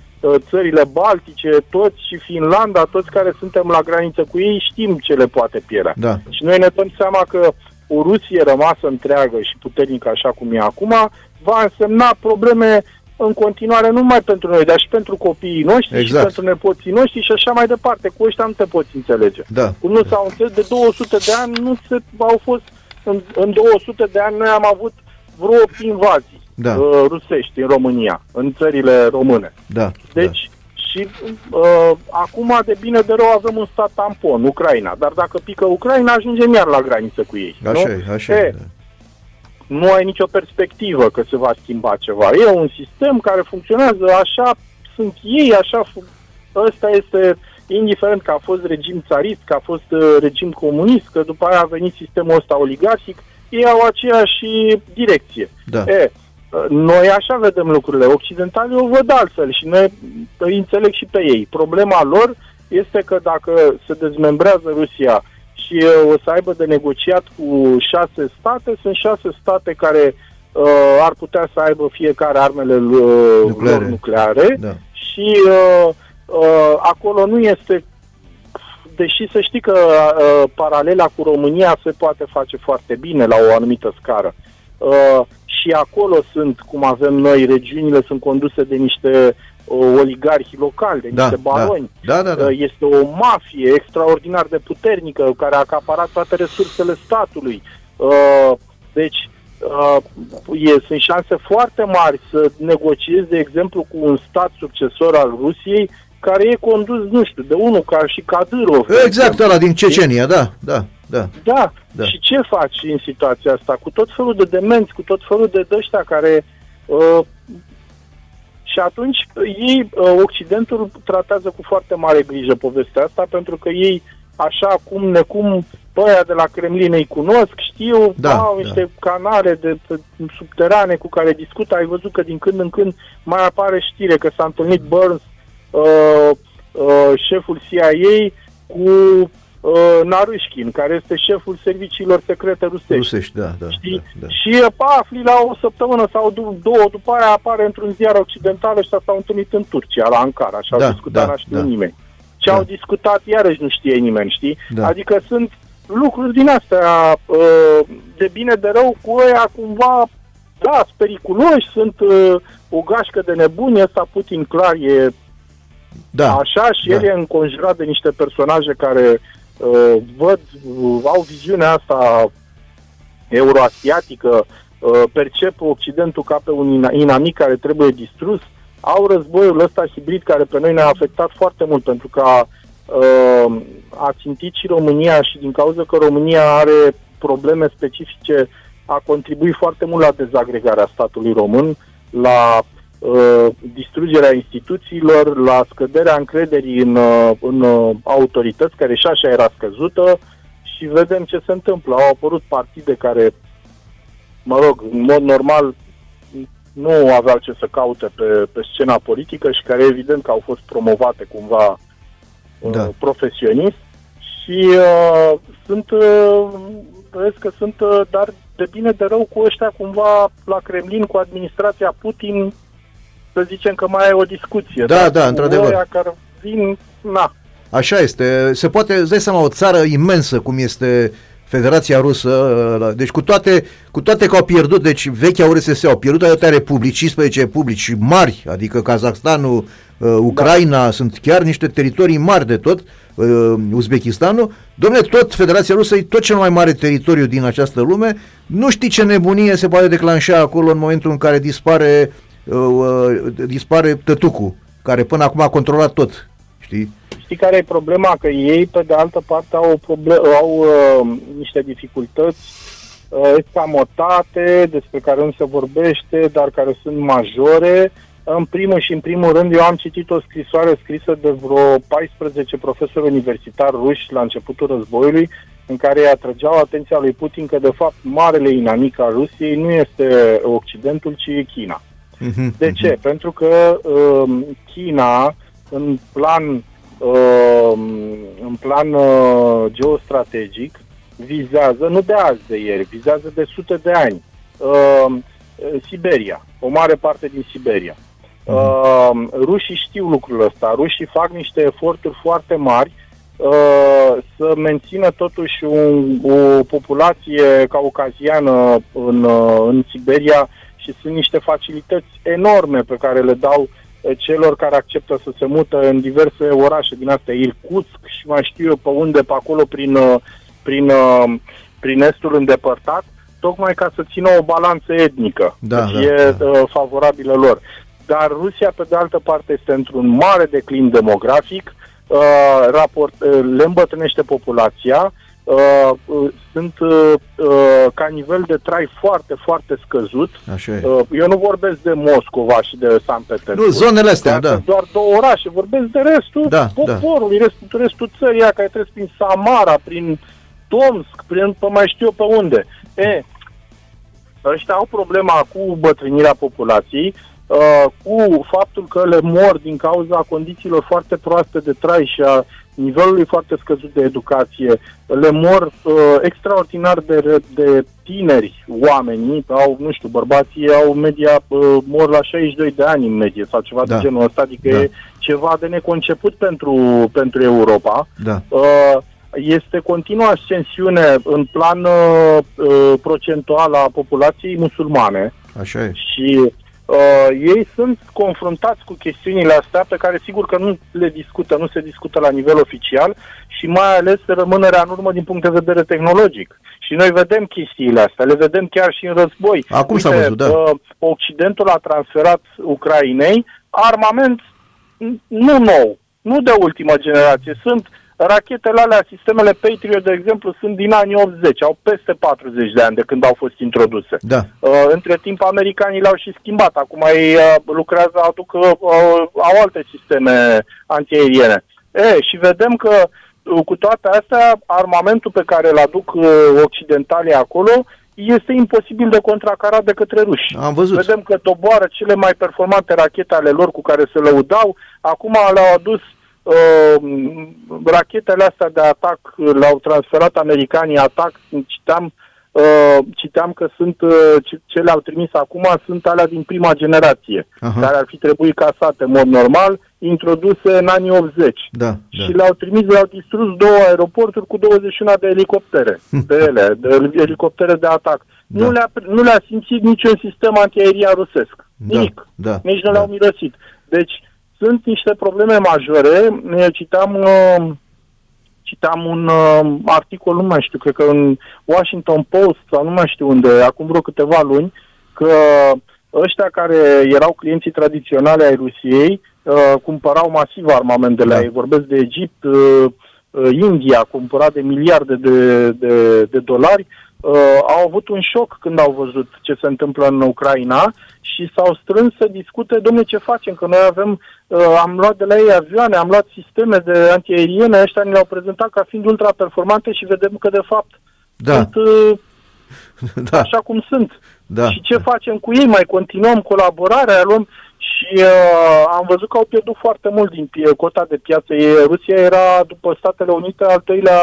[SPEAKER 2] țările Baltice, toți și Finlanda, toți care suntem la graniță cu ei, știm ce le poate pielea.
[SPEAKER 1] da,
[SPEAKER 2] Și noi ne dăm seama că o Rusie rămasă întreagă și puternică așa cum e acum, va însemna probleme în continuare nu numai pentru noi, dar și pentru copiii noștri
[SPEAKER 1] Exact.
[SPEAKER 2] și pentru nepoții noștri și așa mai departe. Cu ăștia nu te poți înțelege.
[SPEAKER 1] da,
[SPEAKER 2] Cum nu s-au înțeles de 200 de ani, nu se, au fost, în, în 200 de ani noi am avut vreo 8 invazii
[SPEAKER 1] Da.
[SPEAKER 2] uh, rusești în România, în țările române.
[SPEAKER 1] da.
[SPEAKER 2] Deci, și uh, acum, de bine de rău, avem un stat tampon, Ucraina. Dar dacă pică Ucraina, ajungem iar la graniță cu ei.
[SPEAKER 1] da. Așa
[SPEAKER 2] nu?
[SPEAKER 1] e, așa
[SPEAKER 2] E,
[SPEAKER 1] e. da.
[SPEAKER 2] nu ai nicio perspectivă că se va schimba ceva. E un sistem care funcționează așa, sunt ei, așa, fu- ăsta este, indiferent că a fost regim țarist, că a fost uh, regim comunist, că după aia a venit sistemul ăsta oligarhic, ei au aceeași direcție.
[SPEAKER 1] Da.
[SPEAKER 2] E, uh, noi așa vedem lucrurile, occidentalii o văd altfel și noi îi înțeleg și pe ei. Problema lor este că dacă se dezmembrează Rusia și uh, o să aibă de negociat cu șase state, sunt șase state care uh, ar putea să aibă fiecare armele uh,
[SPEAKER 1] Nucleare.
[SPEAKER 2] lor nucleare
[SPEAKER 1] Da.
[SPEAKER 2] și uh, uh, acolo nu este deși să știi că uh, paralela cu România se poate face foarte bine la o anumită scară. Uh, și acolo sunt, cum avem noi, regiunile sunt conduse de niște uh, oligarhi locali, de
[SPEAKER 1] Da,
[SPEAKER 2] niște baroni.
[SPEAKER 1] da, da, da.
[SPEAKER 2] Uh, Este o mafie extraordinar de puternică care a acaparat toate resursele statului. Uh, Deci, uh, e, sunt șanse foarte mari să negociezi, de exemplu, cu un stat succesor al Rusiei care e condus, nu știu, de unul ca și Kadyrov. de
[SPEAKER 1] Exact,
[SPEAKER 2] exemplu.
[SPEAKER 1] ăla din Cecenia, da, da, da.
[SPEAKER 2] Da.
[SPEAKER 1] Da.
[SPEAKER 2] da, și ce faci în situația asta? Cu tot felul de demenți, cu tot felul de dăștia care... Uh, Și atunci ei, Occidentul, tratează cu foarte mare grijă povestea asta, pentru că ei, așa cum necum ăia de la Kremlin îi cunosc, știu,
[SPEAKER 1] Da,
[SPEAKER 2] au
[SPEAKER 1] da.
[SPEAKER 2] niște canale de, de subterane cu care discută. Ai văzut că din când în când mai apare știre că s-a întâlnit Burns, uh, uh, șeful CIA, cu uh, Narushkin, care este șeful serviciilor secrete rusești.
[SPEAKER 1] Rusești, da, da,
[SPEAKER 2] Știi?
[SPEAKER 1] da, da.
[SPEAKER 2] Și uh, afli la o săptămână sau du- două, după aia apare într-un ziar occidental și s-au întâlnit în Turcia, la Ankara, și au
[SPEAKER 1] Da,
[SPEAKER 2] discutat,
[SPEAKER 1] da,
[SPEAKER 2] n-a știut
[SPEAKER 1] da.
[SPEAKER 2] nimeni. Ce
[SPEAKER 1] Da.
[SPEAKER 2] au discutat, iarăși nu știe nimeni, știi?
[SPEAKER 1] Da.
[SPEAKER 2] Adică sunt lucruri din astea uh, de bine de rău cu ăia cumva, da, sunt periculoși, sunt uh, o gașcă de nebuni, ăsta Putin clar e
[SPEAKER 1] da.
[SPEAKER 2] așa și
[SPEAKER 1] da.
[SPEAKER 2] el e înconjurat de niște personaje care uh, văd, uh, au viziunea asta euroasiatică, uh, percep Occidentul ca pe un ina- inamic care trebuie distrus, au războiul ăsta hibrid care pe noi ne-a afectat foarte mult pentru că a, uh, a țintit și România și din cauza că România are probleme specifice a contribuit foarte mult la dezagregarea statului român, la uh, distrugerea instituțiilor, la scăderea încrederii în, uh, în uh, autorități, care și așa era scăzută, și vedem ce se întâmplă. Au apărut partide care, mă rog, în mod normal nu aveau ce să caute pe, pe scena politică și care evident că au fost promovate cumva uh,
[SPEAKER 1] Da.
[SPEAKER 2] profesionist și uh, sunt, uh, vezi că sunt, uh, dar de bine de rău cu ăștia cumva la Kremlin, cu administrația Putin, să zicem că mai e o discuție.
[SPEAKER 1] Da,
[SPEAKER 2] Dar
[SPEAKER 1] da,
[SPEAKER 2] cu
[SPEAKER 1] într-adevăr.
[SPEAKER 2] ăia care vin, na,
[SPEAKER 1] Așa este. Se poate, îți dai seama, o țară imensă cum este Federația Rusă, uh, deci cu toate, cu toate că au pierdut, deci vechea URSS au pierdut atâtea republici, 15 republici mari, adică Kazakhstanul, uh, Ucraina, sunt chiar niște teritorii mari de tot, uh, Uzbekistanul. Dom'le, tot Federația Rusă e tot cel mai mare teritoriu din această lume. Nu știi ce nebunie se poate declanșa acolo în momentul în care dispare, uh, uh, dispare tătucul, care până acum a controlat tot. Știi?
[SPEAKER 2] Știi care e problema? Că ei, pe de altă parte, au, o proble- au uh, niște dificultăți uh, escamotate, despre care nu se vorbește, dar care sunt majore. În primul și în primul rând, eu am citit o scrisoare scrisă de vreo 14 profesori universitari ruși la începutul războiului, în care îi atrăgeau atenția lui Putin că, de fapt, marele inamic al Rusiei nu este Occidentul, ci e China.
[SPEAKER 1] Mhm,
[SPEAKER 2] De
[SPEAKER 1] mhm.
[SPEAKER 2] ce? Pentru că um, China, în plan, um, în plan uh, geostrategic, vizează, nu de azi de ieri, vizează de sute de ani, um, Siberia, o mare parte din Siberia. Um, rușii știu lucrul ăsta, rușii fac niște eforturi foarte mari uh, să mențină totuși un, o populație caucaziană în, uh, în Siberia și sunt niște facilități enorme pe care le dau uh, celor care acceptă să se mută în diverse orașe din astea, Irkutsk și mai știu eu pe unde, pe acolo prin, uh, prin, uh, prin estul îndepărtat, tocmai ca să țină o balanță etnică,
[SPEAKER 1] Da,
[SPEAKER 2] să
[SPEAKER 1] da,
[SPEAKER 2] fie
[SPEAKER 1] da.
[SPEAKER 2] uh, favorabilă lor. Dar Rusia, pe de altă parte, este într-un mare declin demografic, uh, raport, uh, le îmbătrânește populația, uh, uh, sunt uh, uh, ca nivel de trai foarte, foarte scăzut.
[SPEAKER 1] Așa e.
[SPEAKER 2] Uh, eu nu vorbesc de Moscova și de San Petersburg.
[SPEAKER 1] Nu, zonele astea,
[SPEAKER 2] Astea
[SPEAKER 1] da.
[SPEAKER 2] sunt doar două orașe, vorbesc de restul
[SPEAKER 1] Da,
[SPEAKER 2] poporului, restul, restul țării, aia care trece prin Samara, prin Tomsk, prin pe mai știu eu pe unde. E, ăștia au problema cu bătrânirea populației, uh, cu faptul că le mor din cauza condițiilor foarte proaste de trai și a nivelului foarte scăzut de educație. Le mor uh, extraordinar de, de tineri oamenii, au, nu știu, bărbații au media, uh, mor la 62 de ani în medie sau ceva
[SPEAKER 1] Da.
[SPEAKER 2] de genul ăsta, adică
[SPEAKER 1] Da.
[SPEAKER 2] e ceva de neconceput pentru, pentru Europa.
[SPEAKER 1] Da.
[SPEAKER 2] Uh, este continuă ascensiune în plan uh, uh, procentual a populației musulmane
[SPEAKER 1] Așa e.
[SPEAKER 2] și uh, ei sunt confruntați cu chestiunile astea pe care sigur că nu le discută, nu se discută la nivel oficial și mai ales rămânerea în urmă din punct de vedere tehnologic. Și noi vedem chestiile astea, le vedem chiar și în război.
[SPEAKER 1] Acum s-a văzut, da.
[SPEAKER 2] uh, Occidentul a transferat Ucrainei armament n- nu nou, nu de ultimă generație, sunt rachetele alea, sistemele Patriot, de exemplu, sunt din anii 80, au peste 40 de ani de când au fost introduse.
[SPEAKER 1] Da.
[SPEAKER 2] Uh, între timp, americanii le-au și schimbat. Acum ei uh, lucrează, aduc, uh, au alte sisteme antiaeriene. E, și vedem că uh, cu toate astea, armamentul pe care îl aduc uh, occidentalii acolo este imposibil de contracarat de către ruși.
[SPEAKER 1] Am văzut.
[SPEAKER 2] Vedem că doboară cele mai performante rachete ale lor cu care se lăudau, acum le-au adus uh, rachetele astea de atac, le-au transferat americanii atac, citeam, uh, citeam că sunt uh, ce, ce le-au trimis acum sunt alea din prima generație,
[SPEAKER 1] Aha.
[SPEAKER 2] care ar fi trebuit casate în mod normal, introduse în anii 80.
[SPEAKER 1] Da, da.
[SPEAKER 2] Și le-au trimis, le-au distrus două aeroporturi cu 21 de elicoptere, de ele, de elicoptere de atac.
[SPEAKER 1] Da.
[SPEAKER 2] Nu, le-a, nu le-a simțit niciun sistem antiaerian rusesc.
[SPEAKER 1] Da,
[SPEAKER 2] Nimic.
[SPEAKER 1] da,
[SPEAKER 2] Nici nu
[SPEAKER 1] da.
[SPEAKER 2] le-au mirosit. Deci sunt niște probleme majore. Eu Citam, uh, citam un uh, articol, nu mai știu, cred că în Washington Post sau nu mai știu unde, acum vreo câteva luni, că ăștia care erau clienții tradiționale ai Rusiei uh, cumpărau masiv armament de la
[SPEAKER 1] Da.
[SPEAKER 2] ei. Vorbesc de Egipt, uh, uh, India a cumpărat de miliarde de, de, de dolari. Uh, au avut un șoc când au văzut ce se întâmplă în Ucraina și s-au strâns să discute, domnule, ce facem, că noi avem, uh, am luat de la ei avioane, am luat sisteme de antiaeriene, ăștia ne le-au prezentat ca fiind ultra-performante și vedem că, de fapt,
[SPEAKER 1] Da,
[SPEAKER 2] sunt uh,
[SPEAKER 1] da,
[SPEAKER 2] așa cum sunt.
[SPEAKER 1] Da.
[SPEAKER 2] Și ce facem cu ei? Mai continuăm colaborarea, luăm și uh, am văzut că au pierdut foarte mult din pie- cota de piață. E, Rusia era, după Statele Unite, al treilea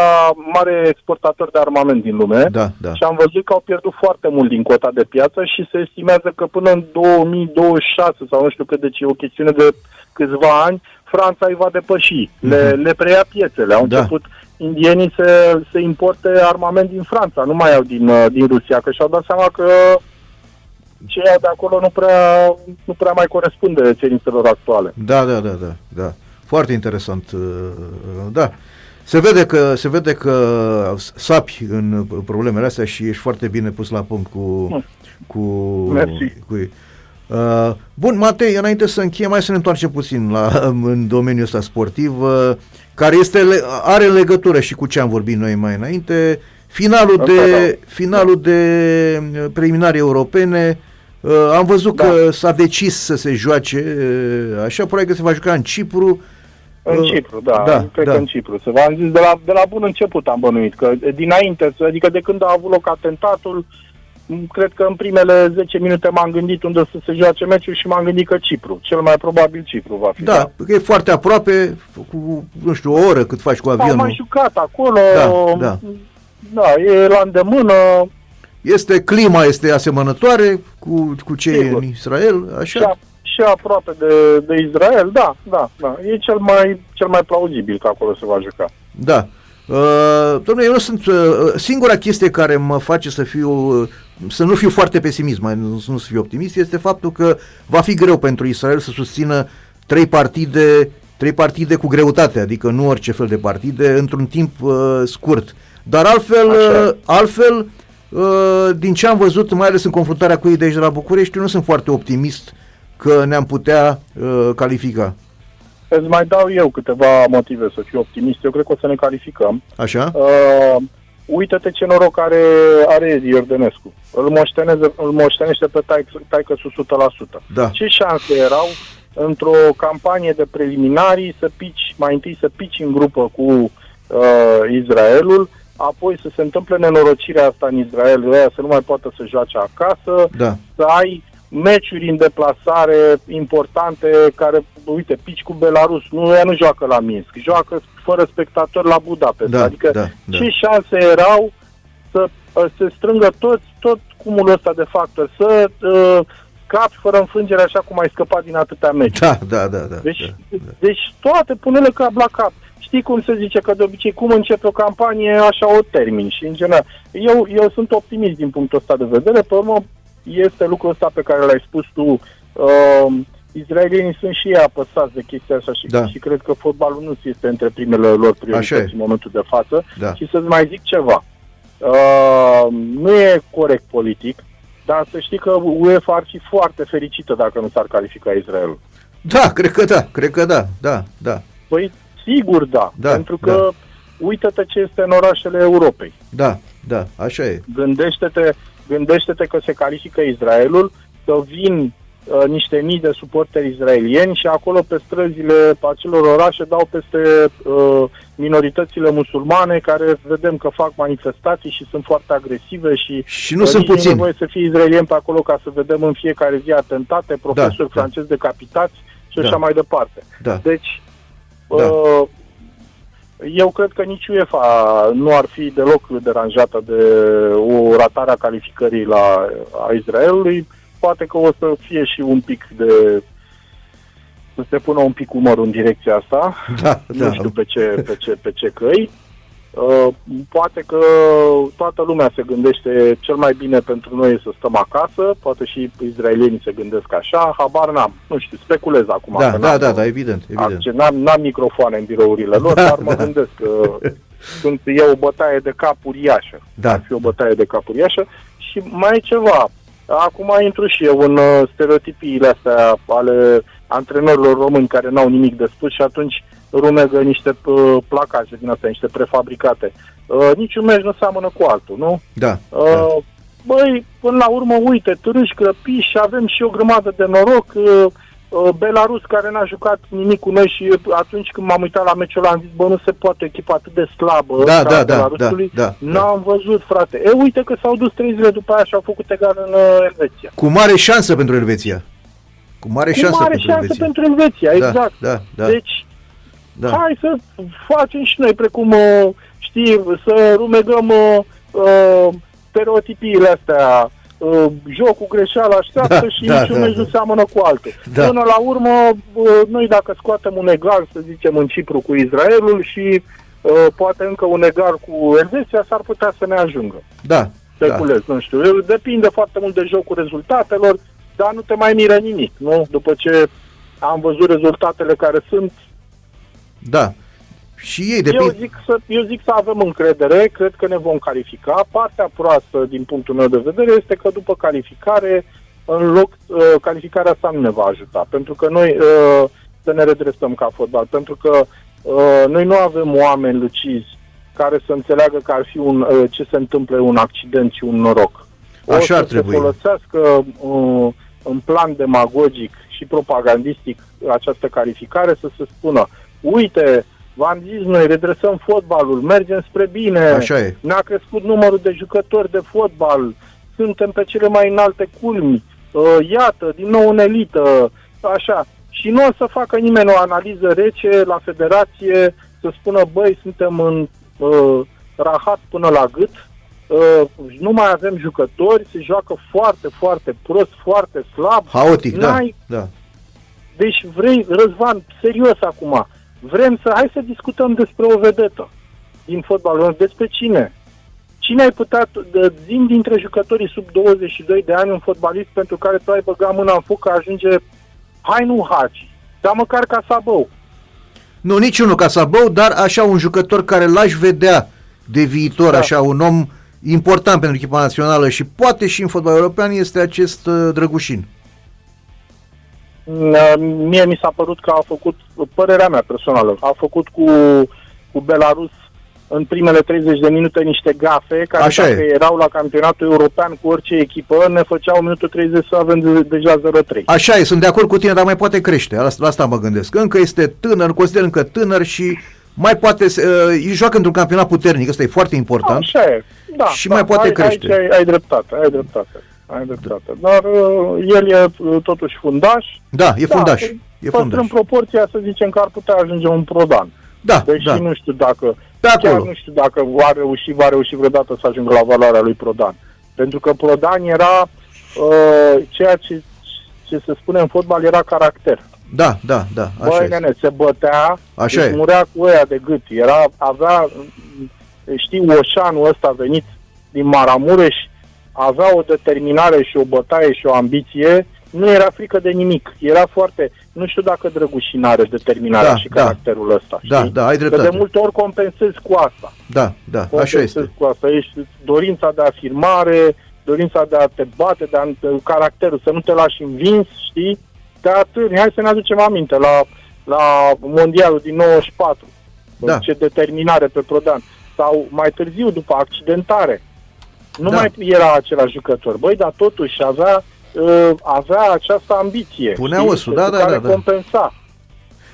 [SPEAKER 2] mare exportator de armament din lume.
[SPEAKER 1] Da, da.
[SPEAKER 2] Și am văzut că au pierdut foarte mult din cota de piață și se estimează că până în 2026 sau nu știu cât, deci e o chestiune de câțiva ani, Franța îi va depăși. Le, le preia piețele. Au
[SPEAKER 1] Da.
[SPEAKER 2] început indienii să, să importe armament din Franța, nu mai au din, uh, din Rusia, că și-au dat seama că ce ia de acolo nu prea, nu prea mai corespunde cerințelor actuale.
[SPEAKER 1] Da, da, da, da, da. Foarte interesant. uh, Da. Se vede că se vede că sapi în problemele astea și ești foarte bine pus la punct cu cu
[SPEAKER 2] Mersi.
[SPEAKER 1] cu ei. Uh, bun, Matei, înainte să încheiem, mai să ne întoarcem puțin la în domeniul ăsta sportiv, uh, care este le- are legătură și cu ce am vorbit noi mai înainte. Finalul
[SPEAKER 2] Asta
[SPEAKER 1] de finalul de uh, preliminari europene Uh, am văzut
[SPEAKER 2] Da.
[SPEAKER 1] că s-a decis să se joace uh, așa, probabil că se va juca în Cipru.
[SPEAKER 2] În
[SPEAKER 1] Uh,
[SPEAKER 2] Cipru, da,
[SPEAKER 1] da,
[SPEAKER 2] cred
[SPEAKER 1] da.
[SPEAKER 2] că în Cipru. Se v-am zis de la, de la bun început am bănuit, că dinainte, adică de când a avut loc atentatul, m, cred că în primele 10 minute m-am gândit unde să se joace meciul și m-am gândit că Cipru. Cel mai probabil Cipru va fi.
[SPEAKER 1] Da, că e foarte aproape, cu, nu știu, o oră cât faci cu
[SPEAKER 2] Au
[SPEAKER 1] avionul.
[SPEAKER 2] mai jucat acolo.
[SPEAKER 1] Da, da.
[SPEAKER 2] Da, e la îndemână.
[SPEAKER 1] Este, clima este asemănătoare cu, cu ce e
[SPEAKER 2] Sigur.
[SPEAKER 1] în Israel,
[SPEAKER 2] Și,
[SPEAKER 1] așa?
[SPEAKER 2] a, și aproape de, de Israel, da, da, da. E cel mai, cel mai plauzibil că acolo se va juca.
[SPEAKER 1] Da. Uh, domnule, eu nu sunt... Uh, singura chestie care mă face să fiu... Uh, să nu fiu foarte pesimist, mai nu, nu să fiu optimist, este faptul că va fi greu pentru Israel să susțină trei partide, trei partide cu greutate, adică nu orice fel de partide, într-un timp uh, scurt. Dar altfel,
[SPEAKER 2] Așa.
[SPEAKER 1] uh, altfel uh, din ce am văzut, mai ales în confruntarea cu ei de aici de la București, eu nu sunt foarte optimist că ne-am putea uh, califica.
[SPEAKER 2] Îți mai dau eu câteva motive să fiu optimist. Eu cred că o să ne calificăm.
[SPEAKER 1] Așa?
[SPEAKER 2] Uh, uită-te ce noroc are, are Edi Iordănescu. Îl, moșteneze, îl moștenește pe taică, taică 100%.
[SPEAKER 1] Da.
[SPEAKER 2] Ce șanse erau într-o campanie de preliminarii să pici, mai întâi să pici în grupă cu uh, Israelul, apoi să se întâmple nenorocirea asta în Israel, ăia să nu mai poată să joace acasă,
[SPEAKER 1] Da.
[SPEAKER 2] să ai meciuri în deplasare importante care, uite, pici cu Belarus, nu, ea nu joacă la Minsk, joacă fără spectatori la Budapest.
[SPEAKER 1] Da,
[SPEAKER 2] adică
[SPEAKER 1] da, da.
[SPEAKER 2] ce șanse erau să uh, se strângă toți, tot cumulul ăsta de factori, să uh, capi fără înfrângere așa cum ai scăpat din atâtea meciuri.
[SPEAKER 1] Da, da, da, da.
[SPEAKER 2] Deci,
[SPEAKER 1] da, da.
[SPEAKER 2] deci toate pune-le cap la cap. Știi cum se zice că de obicei cum începe o campanie, așa o termin și în general. Eu, eu sunt optimist din punctul ăsta de vedere, pe urmă este lucrul ăsta pe care l-ai spus tu. Uh, Izraelienii sunt și ei apăsați de chestia asta și,
[SPEAKER 1] Da.
[SPEAKER 2] și cred că fotbalul nu este între primele lor
[SPEAKER 1] Așa
[SPEAKER 2] priorități
[SPEAKER 1] e.
[SPEAKER 2] în momentul de față.
[SPEAKER 1] Da.
[SPEAKER 2] Și să-ți mai zic ceva. Uh, nu e corect politic, dar să știi că UEFA ar fi foarte fericită dacă nu s-ar califica Israelul.
[SPEAKER 1] Da, cred că da, cred că da, da, da.
[SPEAKER 2] Păi, sigur da,
[SPEAKER 1] Da,
[SPEAKER 2] pentru că uită-te ce este în orașele Europei.
[SPEAKER 1] Da, da, așa e.
[SPEAKER 2] Gândește-te, gândește-te că se califică Israelul, că vin uh, niște mii de suporteri izraelieni și acolo pe străzile acelor orașe dau peste uh, minoritățile musulmane care vedem că fac manifestații și sunt foarte agresive și,
[SPEAKER 1] și nu sunt puțini.
[SPEAKER 2] nevoie să fie izraelieni pe acolo ca să vedem în fiecare zi atentate, profesori da, da. francezi decapitați și da. așa mai departe.
[SPEAKER 1] Da.
[SPEAKER 2] Deci, da. Uh, eu cred că nici UEFA nu ar fi deloc deranjată de o ratare a calificării la a Israelului. Poate că o să fie și un pic de să se pună un pic umărul în direcția asta.
[SPEAKER 1] Da,
[SPEAKER 2] nu
[SPEAKER 1] da.
[SPEAKER 2] știu pe ce, pe ce, pe ce căi. Uh, poate că toată lumea se gândește cel mai bine pentru noi să stăm acasă, poate și izraelienii se gândesc așa, habar n-am, nu știu, speculez acum.
[SPEAKER 1] Da, da, da, da, evident. evident.
[SPEAKER 2] N-am, n-am microfoane în birourile lor, da, dar mă da. gândesc că sunt, e o bătaie de cap uriașă.
[SPEAKER 1] Da.
[SPEAKER 2] Ar fi o bătaie de cap uriașă. Și mai e ceva, acum intru și eu în uh, stereotipiile astea ale antrenorilor români care n-au nimic de spus și atunci rumegă niște uh, placaje din astea, niște prefabricate. Uh, niciun meci nu seamănă cu altul, nu?
[SPEAKER 1] Da,
[SPEAKER 2] uh,
[SPEAKER 1] da.
[SPEAKER 2] Băi, până la urmă, uite, târâși, grăpiși, avem și o grămadă de noroc. Uh, uh, Belarus care n-a jucat nimic cu noi și atunci când m-am uitat la meciul ăla am zis, bă, nu se poate echipa atât de slabă
[SPEAKER 1] Da,
[SPEAKER 2] ca
[SPEAKER 1] da, da,
[SPEAKER 2] Belarusului.
[SPEAKER 1] da, da,
[SPEAKER 2] N-am văzut, frate. E, uite că s-au dus trei zile după aia și au făcut egal în uh, Elveția.
[SPEAKER 1] Cu mare șansă pentru Elveția. Cu mare
[SPEAKER 2] Cu
[SPEAKER 1] șansă
[SPEAKER 2] mare
[SPEAKER 1] pentru
[SPEAKER 2] șansă
[SPEAKER 1] Elveția.
[SPEAKER 2] pentru Elveția,
[SPEAKER 1] Da,
[SPEAKER 2] exact.
[SPEAKER 1] da, da.
[SPEAKER 2] Deci,
[SPEAKER 1] Da.
[SPEAKER 2] hai să facem și noi, precum, uh, știi, să rumegăm uh, uh, stereotipiile astea, uh, jocul greșeală așteaptă
[SPEAKER 1] Da,
[SPEAKER 2] și
[SPEAKER 1] da,
[SPEAKER 2] niciun
[SPEAKER 1] da,
[SPEAKER 2] meci
[SPEAKER 1] da.
[SPEAKER 2] nu seamănă cu altul.
[SPEAKER 1] Da.
[SPEAKER 2] Până la urmă, uh, noi dacă scoatem un egal, să zicem, în Cipru cu Israelul și uh, poate încă un egal cu Elveția, s-ar putea să ne ajungă.
[SPEAKER 1] Da, da.
[SPEAKER 2] Speculez, nu știu. Depinde foarte mult de jocul rezultatelor, dar nu te mai miră nimic, nu? După ce am văzut rezultatele care sunt,
[SPEAKER 1] Da. Și ei
[SPEAKER 2] eu
[SPEAKER 1] depind...
[SPEAKER 2] zic, să, eu zic să avem încredere, cred că ne vom califica. Partea proastă, din punctul meu de vedere, este că după calificare, în loc, uh, calificarea asta nu ne va ajuta. Pentru că noi uh, să ne redresăm ca fotbal. Pentru că uh, noi nu avem oameni lucizi care să înțeleagă că ar fi un, uh, ce se întâmplă un accident și un noroc. O
[SPEAKER 1] Așa ar
[SPEAKER 2] să
[SPEAKER 1] trebui.
[SPEAKER 2] se folosească uh, în plan demagogic și propagandistic această calificare să se spună uite, v-am zis noi, redresăm fotbalul, mergem spre bine,
[SPEAKER 1] Așa e.
[SPEAKER 2] ne-a crescut numărul de jucători de fotbal, suntem pe cele mai înalte culmi, uh, iată, din nou în elită, așa. Și nu o să facă nimeni o analiză rece la federație, să spună, băi, suntem în uh, rahat până la gât, uh, nu mai avem jucători, se joacă foarte, foarte prost, foarte slab.
[SPEAKER 1] Haotic, da,
[SPEAKER 2] N-ai-
[SPEAKER 1] da.
[SPEAKER 2] Deci vrei, Răzvan, serios acum, vrem să, hai să discutăm despre o vedetă din fotbal, despre cine? Cine ai putea, de, din dintre jucătorii sub 22 de ani, un fotbalist pentru care tu ai băgat mâna în foc că ajunge, hai nu Hagi, dar măcar ca Sabău.
[SPEAKER 1] Nu, niciunul ca Sabău, dar așa un jucător care l-aș vedea de viitor,
[SPEAKER 2] Da.
[SPEAKER 1] așa un om important pentru echipa națională și poate și în fotbal european este acest uh, Drăgușin.
[SPEAKER 2] Uh, Mie mi s-a părut că a făcut, părerea mea personală, a făcut cu, cu Belarus în primele 30 de minute niște gafe care
[SPEAKER 1] Așa
[SPEAKER 2] dacă
[SPEAKER 1] e.
[SPEAKER 2] erau la campionatul european cu orice echipă ne făceau minutul 30 să avem de, deja 0-3.
[SPEAKER 1] Așa e, sunt de acord cu tine, dar mai poate crește. La asta, la asta mă gândesc. Încă este tânăr, consider încă tânăr și mai poate, uh, îi joacă într-un campionat puternic, ăsta e foarte important.
[SPEAKER 2] Așa e. Da,
[SPEAKER 1] Și
[SPEAKER 2] da,
[SPEAKER 1] mai poate
[SPEAKER 2] ai,
[SPEAKER 1] crește.
[SPEAKER 2] Aici ai, ai dreptate, ai dreptate. Ai dreptate. Dar uh, el e uh, totuși fundaș.
[SPEAKER 1] Da, e fundaș.
[SPEAKER 2] Da,
[SPEAKER 1] e
[SPEAKER 2] păstrăm
[SPEAKER 1] fundaș.
[SPEAKER 2] proporția să zicem că ar putea ajunge un prodan.
[SPEAKER 1] Da,
[SPEAKER 2] Deși
[SPEAKER 1] da.
[SPEAKER 2] nu știu dacă
[SPEAKER 1] Pe
[SPEAKER 2] chiar
[SPEAKER 1] acolo.
[SPEAKER 2] nu știu dacă va reuși, va reuși vreodată să ajungă la valoarea lui Prodan. Pentru că Prodan era uh, ceea ce, ce se spune în fotbal era caracter.
[SPEAKER 1] Da, da, da, așa
[SPEAKER 2] Băi,
[SPEAKER 1] este.
[SPEAKER 2] nene, se bătea,
[SPEAKER 1] Așa
[SPEAKER 2] deci
[SPEAKER 1] e.
[SPEAKER 2] murea cu ăia de gât. Era, avea, știi, Oșanul ăsta venit din Maramureș, avea o determinare și o bătaie și o ambiție, nu era frică de nimic. Era foarte, nu știu dacă Drăgușin are determinarea
[SPEAKER 1] Da,
[SPEAKER 2] și
[SPEAKER 1] da.
[SPEAKER 2] caracterul ăsta.
[SPEAKER 1] Da,
[SPEAKER 2] știi?
[SPEAKER 1] da, ai
[SPEAKER 2] Că de
[SPEAKER 1] dreptate.
[SPEAKER 2] multe ori compensezi cu asta.
[SPEAKER 1] Da, da, așa
[SPEAKER 2] Compensezi
[SPEAKER 1] este.
[SPEAKER 2] cu asta. Ești dorința de afirmare, dorința de a te bate, de a, caracterul, să nu te lași învins, știi? Te atârni. Hai să ne aducem aminte la, la mondialul din 94.
[SPEAKER 1] Da.
[SPEAKER 2] ce determinare pe Prodan. Sau mai târziu, după accidentare. Nu
[SPEAKER 1] Da.
[SPEAKER 2] mai era același jucător. Băi, dar totuși avea, uh, avea această ambiție.
[SPEAKER 1] Punea
[SPEAKER 2] știi,
[SPEAKER 1] osul,
[SPEAKER 2] pe
[SPEAKER 1] da, da,
[SPEAKER 2] care
[SPEAKER 1] da, da.
[SPEAKER 2] compensa.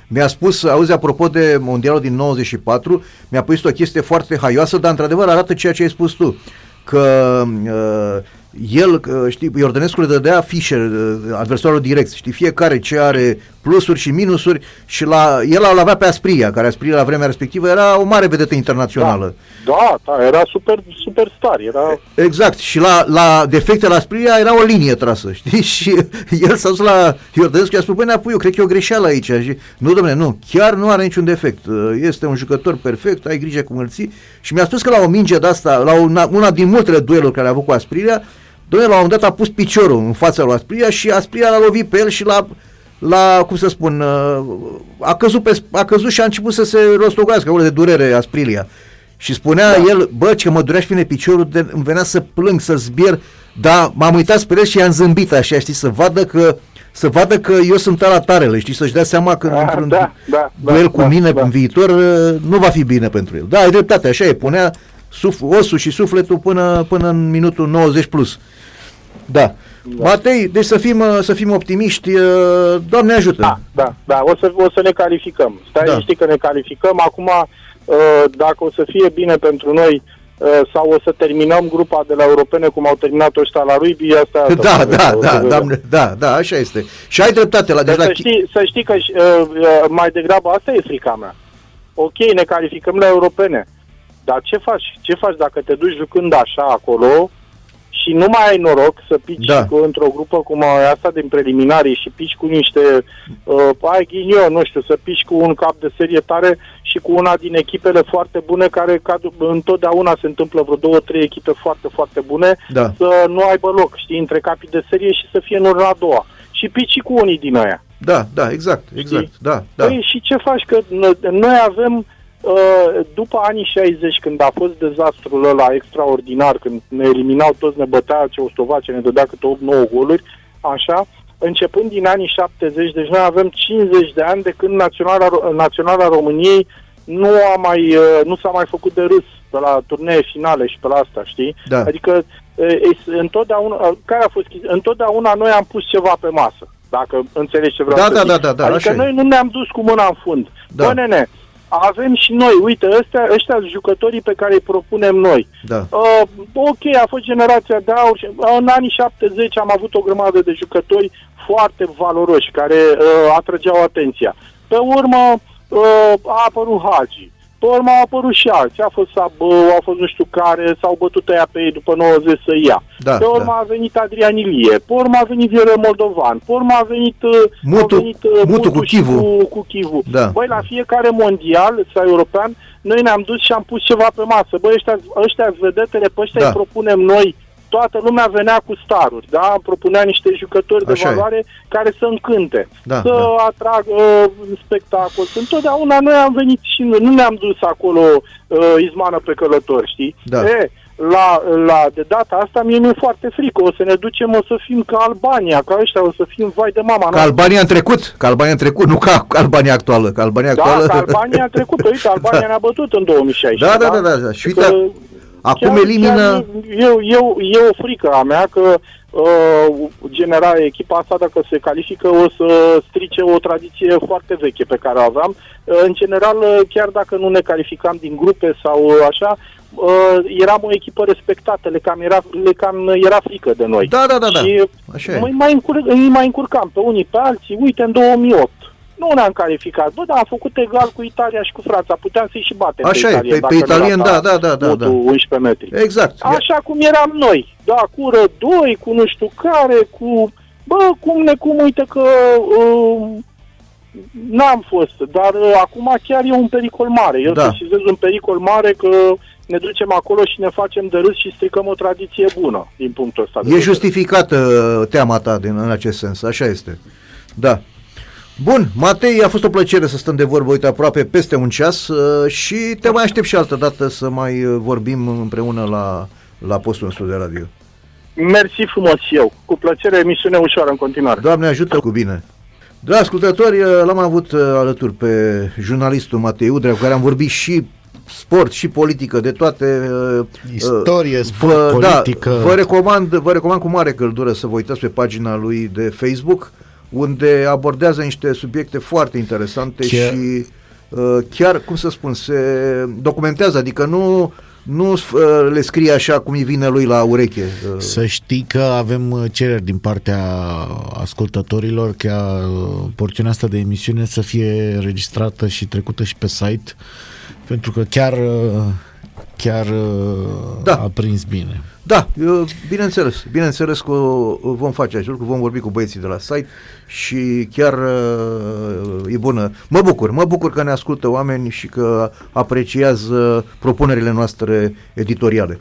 [SPEAKER 1] Mi-a spus, auzi, apropo de Mondialul din 94, mi-a pus o chestie foarte haioasă, dar într-adevăr arată ceea ce ai spus tu. Că uh, el, uh, știi, Iordănescu le dădea fișe uh, adversarul direct, știi, fiecare ce are plusuri și minusuri și la, el îl avea pe Aspria, care Aspria la vremea respectivă era o mare vedetă internațională.
[SPEAKER 2] Da, da, era super, superstar. Era...
[SPEAKER 1] Exact, și la, la defecte la Spria era o linie trasă, știi? Și el s-a dus la Iordănescu și a spus, băi, Neapu, eu cred că e o greșeală aici. Și, nu, domnule, nu, chiar nu are niciun defect. Este un jucător perfect, ai grijă cum îl ții. Și mi-a spus că la o minge de asta, la una, una din multele dueluri care a avut cu Aspria, domnule, la un moment dat a pus piciorul în fața lui Aspria și Aspria l-a lovit pe el și l-a la, cum să spun, uh, a căzut, pe, a căzut și a început să se rostogoască, acolo de durere Asprilia. Și spunea da. el, bă, ce mă durea și vine piciorul, de, îmi venea să plâng, să zbier, dar m-am uitat spre el și i-am zâmbit așa, știi, să vadă că să vadă că eu sunt ala tarele, știi, să-și dea seama că
[SPEAKER 2] Ah,
[SPEAKER 1] într-un
[SPEAKER 2] da, da,
[SPEAKER 1] duel
[SPEAKER 2] da,
[SPEAKER 1] cu
[SPEAKER 2] da,
[SPEAKER 1] mine
[SPEAKER 2] da.
[SPEAKER 1] în viitor uh, nu va fi bine pentru el. Da, ai dreptate, așa e, punea suf, osul și sufletul până, până în minutul 90 plus. Da.
[SPEAKER 2] Da.
[SPEAKER 1] Matei, deci să fim, uh, să fim optimiști, uh, Doamne ajută.
[SPEAKER 2] Da, da, da, o să, o să ne calificăm. Stai
[SPEAKER 1] Da.
[SPEAKER 2] da. știi că ne calificăm. Acum, uh, dacă o să fie bine pentru noi uh, sau o să terminăm grupa de la europene cum au terminat ăștia la rugby, asta e altă
[SPEAKER 1] Da,
[SPEAKER 2] poveste,
[SPEAKER 1] da,
[SPEAKER 2] o să
[SPEAKER 1] da,
[SPEAKER 2] vedem.
[SPEAKER 1] doamne, da, da, așa este. Și ai dreptate la, deci
[SPEAKER 2] Dar
[SPEAKER 1] la
[SPEAKER 2] să, știi, să știi că uh, uh, mai degrabă asta e frica mea. Ok, ne calificăm la europene, dar ce faci? Ce faci dacă te duci jucând așa acolo și nu mai ai noroc să pici
[SPEAKER 1] Da.
[SPEAKER 2] cu, într-o grupă cum e asta din preliminarii și pici cu niște, uh, ai ghinion, nu știu, să pici cu un cap de serie tare și cu una din echipele foarte bune care ca, întotdeauna se întâmplă vreo două, trei echipe foarte, foarte bune
[SPEAKER 1] Da.
[SPEAKER 2] să nu aibă loc, știi, între capii de serie și să fie în urma a doua. Și pici și cu unii din aia.
[SPEAKER 1] Da, da, exact, exact, da, da.
[SPEAKER 2] Păi și ce faci? Că n- noi avem, uh, după anii 60, când a fost dezastrul ăla extraordinar, când ne eliminau toți, ne bătea Ceoslovacia, ne dădea câte 8-9 goluri, așa, începând din anii 70, deci noi avem 50 de ani de când Naționala, Ro- Naționala României nu, a mai, uh, nu s-a mai făcut de râs pe la turnee finale și pe la asta, știi?
[SPEAKER 1] Da.
[SPEAKER 2] Adică uh, eș, întotdeauna, uh, care a fost chestia? Întotdeauna noi am pus ceva pe masă, dacă înțelegi ce vreau
[SPEAKER 1] Da,
[SPEAKER 2] să
[SPEAKER 1] da,
[SPEAKER 2] zic.
[SPEAKER 1] da, da, da, așa
[SPEAKER 2] adică
[SPEAKER 1] e.
[SPEAKER 2] noi nu ne-am dus cu mâna în fund.
[SPEAKER 1] Da.
[SPEAKER 2] Da. Bă, nene, avem și noi, uite, ăstea, ăștia sunt jucătorii pe care îi propunem noi.
[SPEAKER 1] Da.
[SPEAKER 2] Uh, ok, a fost generația de aur și uh, în anii 70 am avut o grămadă de jucători foarte valoroși care uh, atrăgeau atenția. Pe urmă uh, a apărut Hagi. Pe urmă au apărut și alții. A fost Sabău, a fost nu știu care, s-au bătut ăia pe ei după 90 să ia.
[SPEAKER 1] Da,
[SPEAKER 2] pe urmă
[SPEAKER 1] da.
[SPEAKER 2] a venit Adrian Ilie, pe urmă a venit Viorel Moldovan, pe urmă a venit, uh,
[SPEAKER 1] Mutu-
[SPEAKER 2] a venit uh,
[SPEAKER 1] Mutu cu
[SPEAKER 2] și
[SPEAKER 1] Chivu.
[SPEAKER 2] Cu, cu Chivu.
[SPEAKER 1] Da.
[SPEAKER 2] Băi, la fiecare mondial sau european, noi ne-am dus și am pus ceva pe masă. Băi, ăștia, ăștia vedetele, pe ăștia
[SPEAKER 1] Da.
[SPEAKER 2] îi propunem noi. Toată lumea venea cu staruri, da? Propunea niște jucători de
[SPEAKER 1] Așa e.
[SPEAKER 2] valoare care să încânte,
[SPEAKER 1] Da,
[SPEAKER 2] să
[SPEAKER 1] da.
[SPEAKER 2] atragă uh, spectacol. Întotdeauna noi am venit și noi, nu ne-am dus acolo uh, izmană pe călători, știi?
[SPEAKER 1] Da.
[SPEAKER 2] E, la, la, de data asta mie mi-e foarte frică. O să ne ducem, o să fim ca Albania, ca ăștia, o să fim vai de mama.
[SPEAKER 1] Ca
[SPEAKER 2] noastră.
[SPEAKER 1] Albania în trecut, ca Albania în trecut, nu ca Albania actuală, ca Albania
[SPEAKER 2] Da,
[SPEAKER 1] actuală.
[SPEAKER 2] că Albania a trecut. Uite, Albania
[SPEAKER 1] Da.
[SPEAKER 2] ne-a bătut în 2016.
[SPEAKER 1] Da, da, da, da, da. Și uite,
[SPEAKER 2] Că
[SPEAKER 1] acum
[SPEAKER 2] chiar-
[SPEAKER 1] elimină...
[SPEAKER 2] chiar Eu, eu, e o frică a mea că uh, genera echipa asta, dacă se califică, o să strice o tradiție foarte veche pe care o aveam. Uh, în general, uh, chiar dacă nu ne calificam din grupe sau uh, așa, uh, eram o echipă respectată, le cam era, le cam era frică de noi.
[SPEAKER 1] Da, da, da, da.
[SPEAKER 2] Și
[SPEAKER 1] Așa e.
[SPEAKER 2] mai, mai, încur, îi mai încurcam pe unii pe alții. Uite, în 2008 nu ne-am calificat. Bă, dar am făcut egal cu Italia și cu Franța. Puteam să-i și batem
[SPEAKER 1] Așa
[SPEAKER 2] pe
[SPEAKER 1] e,
[SPEAKER 2] Italia.
[SPEAKER 1] pe- pe
[SPEAKER 2] dacă nu
[SPEAKER 1] italien,
[SPEAKER 2] rata
[SPEAKER 1] da, da, da, da,
[SPEAKER 2] motul
[SPEAKER 1] da.
[SPEAKER 2] 11 metri.
[SPEAKER 1] Exact.
[SPEAKER 2] Așa cum eram noi. Da, cu rădoi, cu nu știu care, cu... Bă, cum ne cum, uite că... Uh, n-am fost, dar uh, acum chiar e un pericol mare. Eu
[SPEAKER 1] Da.
[SPEAKER 2] sesizez un pericol mare că ne ducem acolo și ne facem de râs și stricăm o tradiție bună din punctul ăsta. de
[SPEAKER 1] E
[SPEAKER 2] vedere.
[SPEAKER 1] justificată uh, teama ta din, în acest sens, așa este. Da. Bun, Matei, a fost o plăcere să stăm de vorbă, uite, aproape peste un ceas uh, și te mai aștept și altă dată să mai uh, vorbim împreună la, la postul nostru de radio.
[SPEAKER 2] Mersi frumos și eu. Cu plăcere, emisiune ușoară în continuare.
[SPEAKER 1] Doamne ajută cu bine! Dragi ascultători, l-am avut alături pe jurnalistul Matei Udrea, cu care am vorbit și sport și politică, de toate...
[SPEAKER 3] Istorie, sport, vă, politică...
[SPEAKER 1] Da, vă, recomand, vă recomand cu mare căldură să vă uitați pe pagina lui de Facebook, unde abordează niște subiecte foarte interesante chiar... și uh, chiar, cum să spun, se documentează, adică nu nu uh, le scrie așa cum îi vine lui la ureche.
[SPEAKER 3] Uh. Să știi că avem uh, cereri din partea ascultătorilor ca porțiunea asta de emisiune să fie registrată și trecută și pe site, pentru că chiar chiar da. a prins bine.
[SPEAKER 1] Da, bineînțeles, bineînțeles că vom face așa, că vom vorbi cu băieții de la site și chiar e bună. Mă bucur, mă bucur că ne ascultă oameni și că apreciază propunerile noastre editoriale.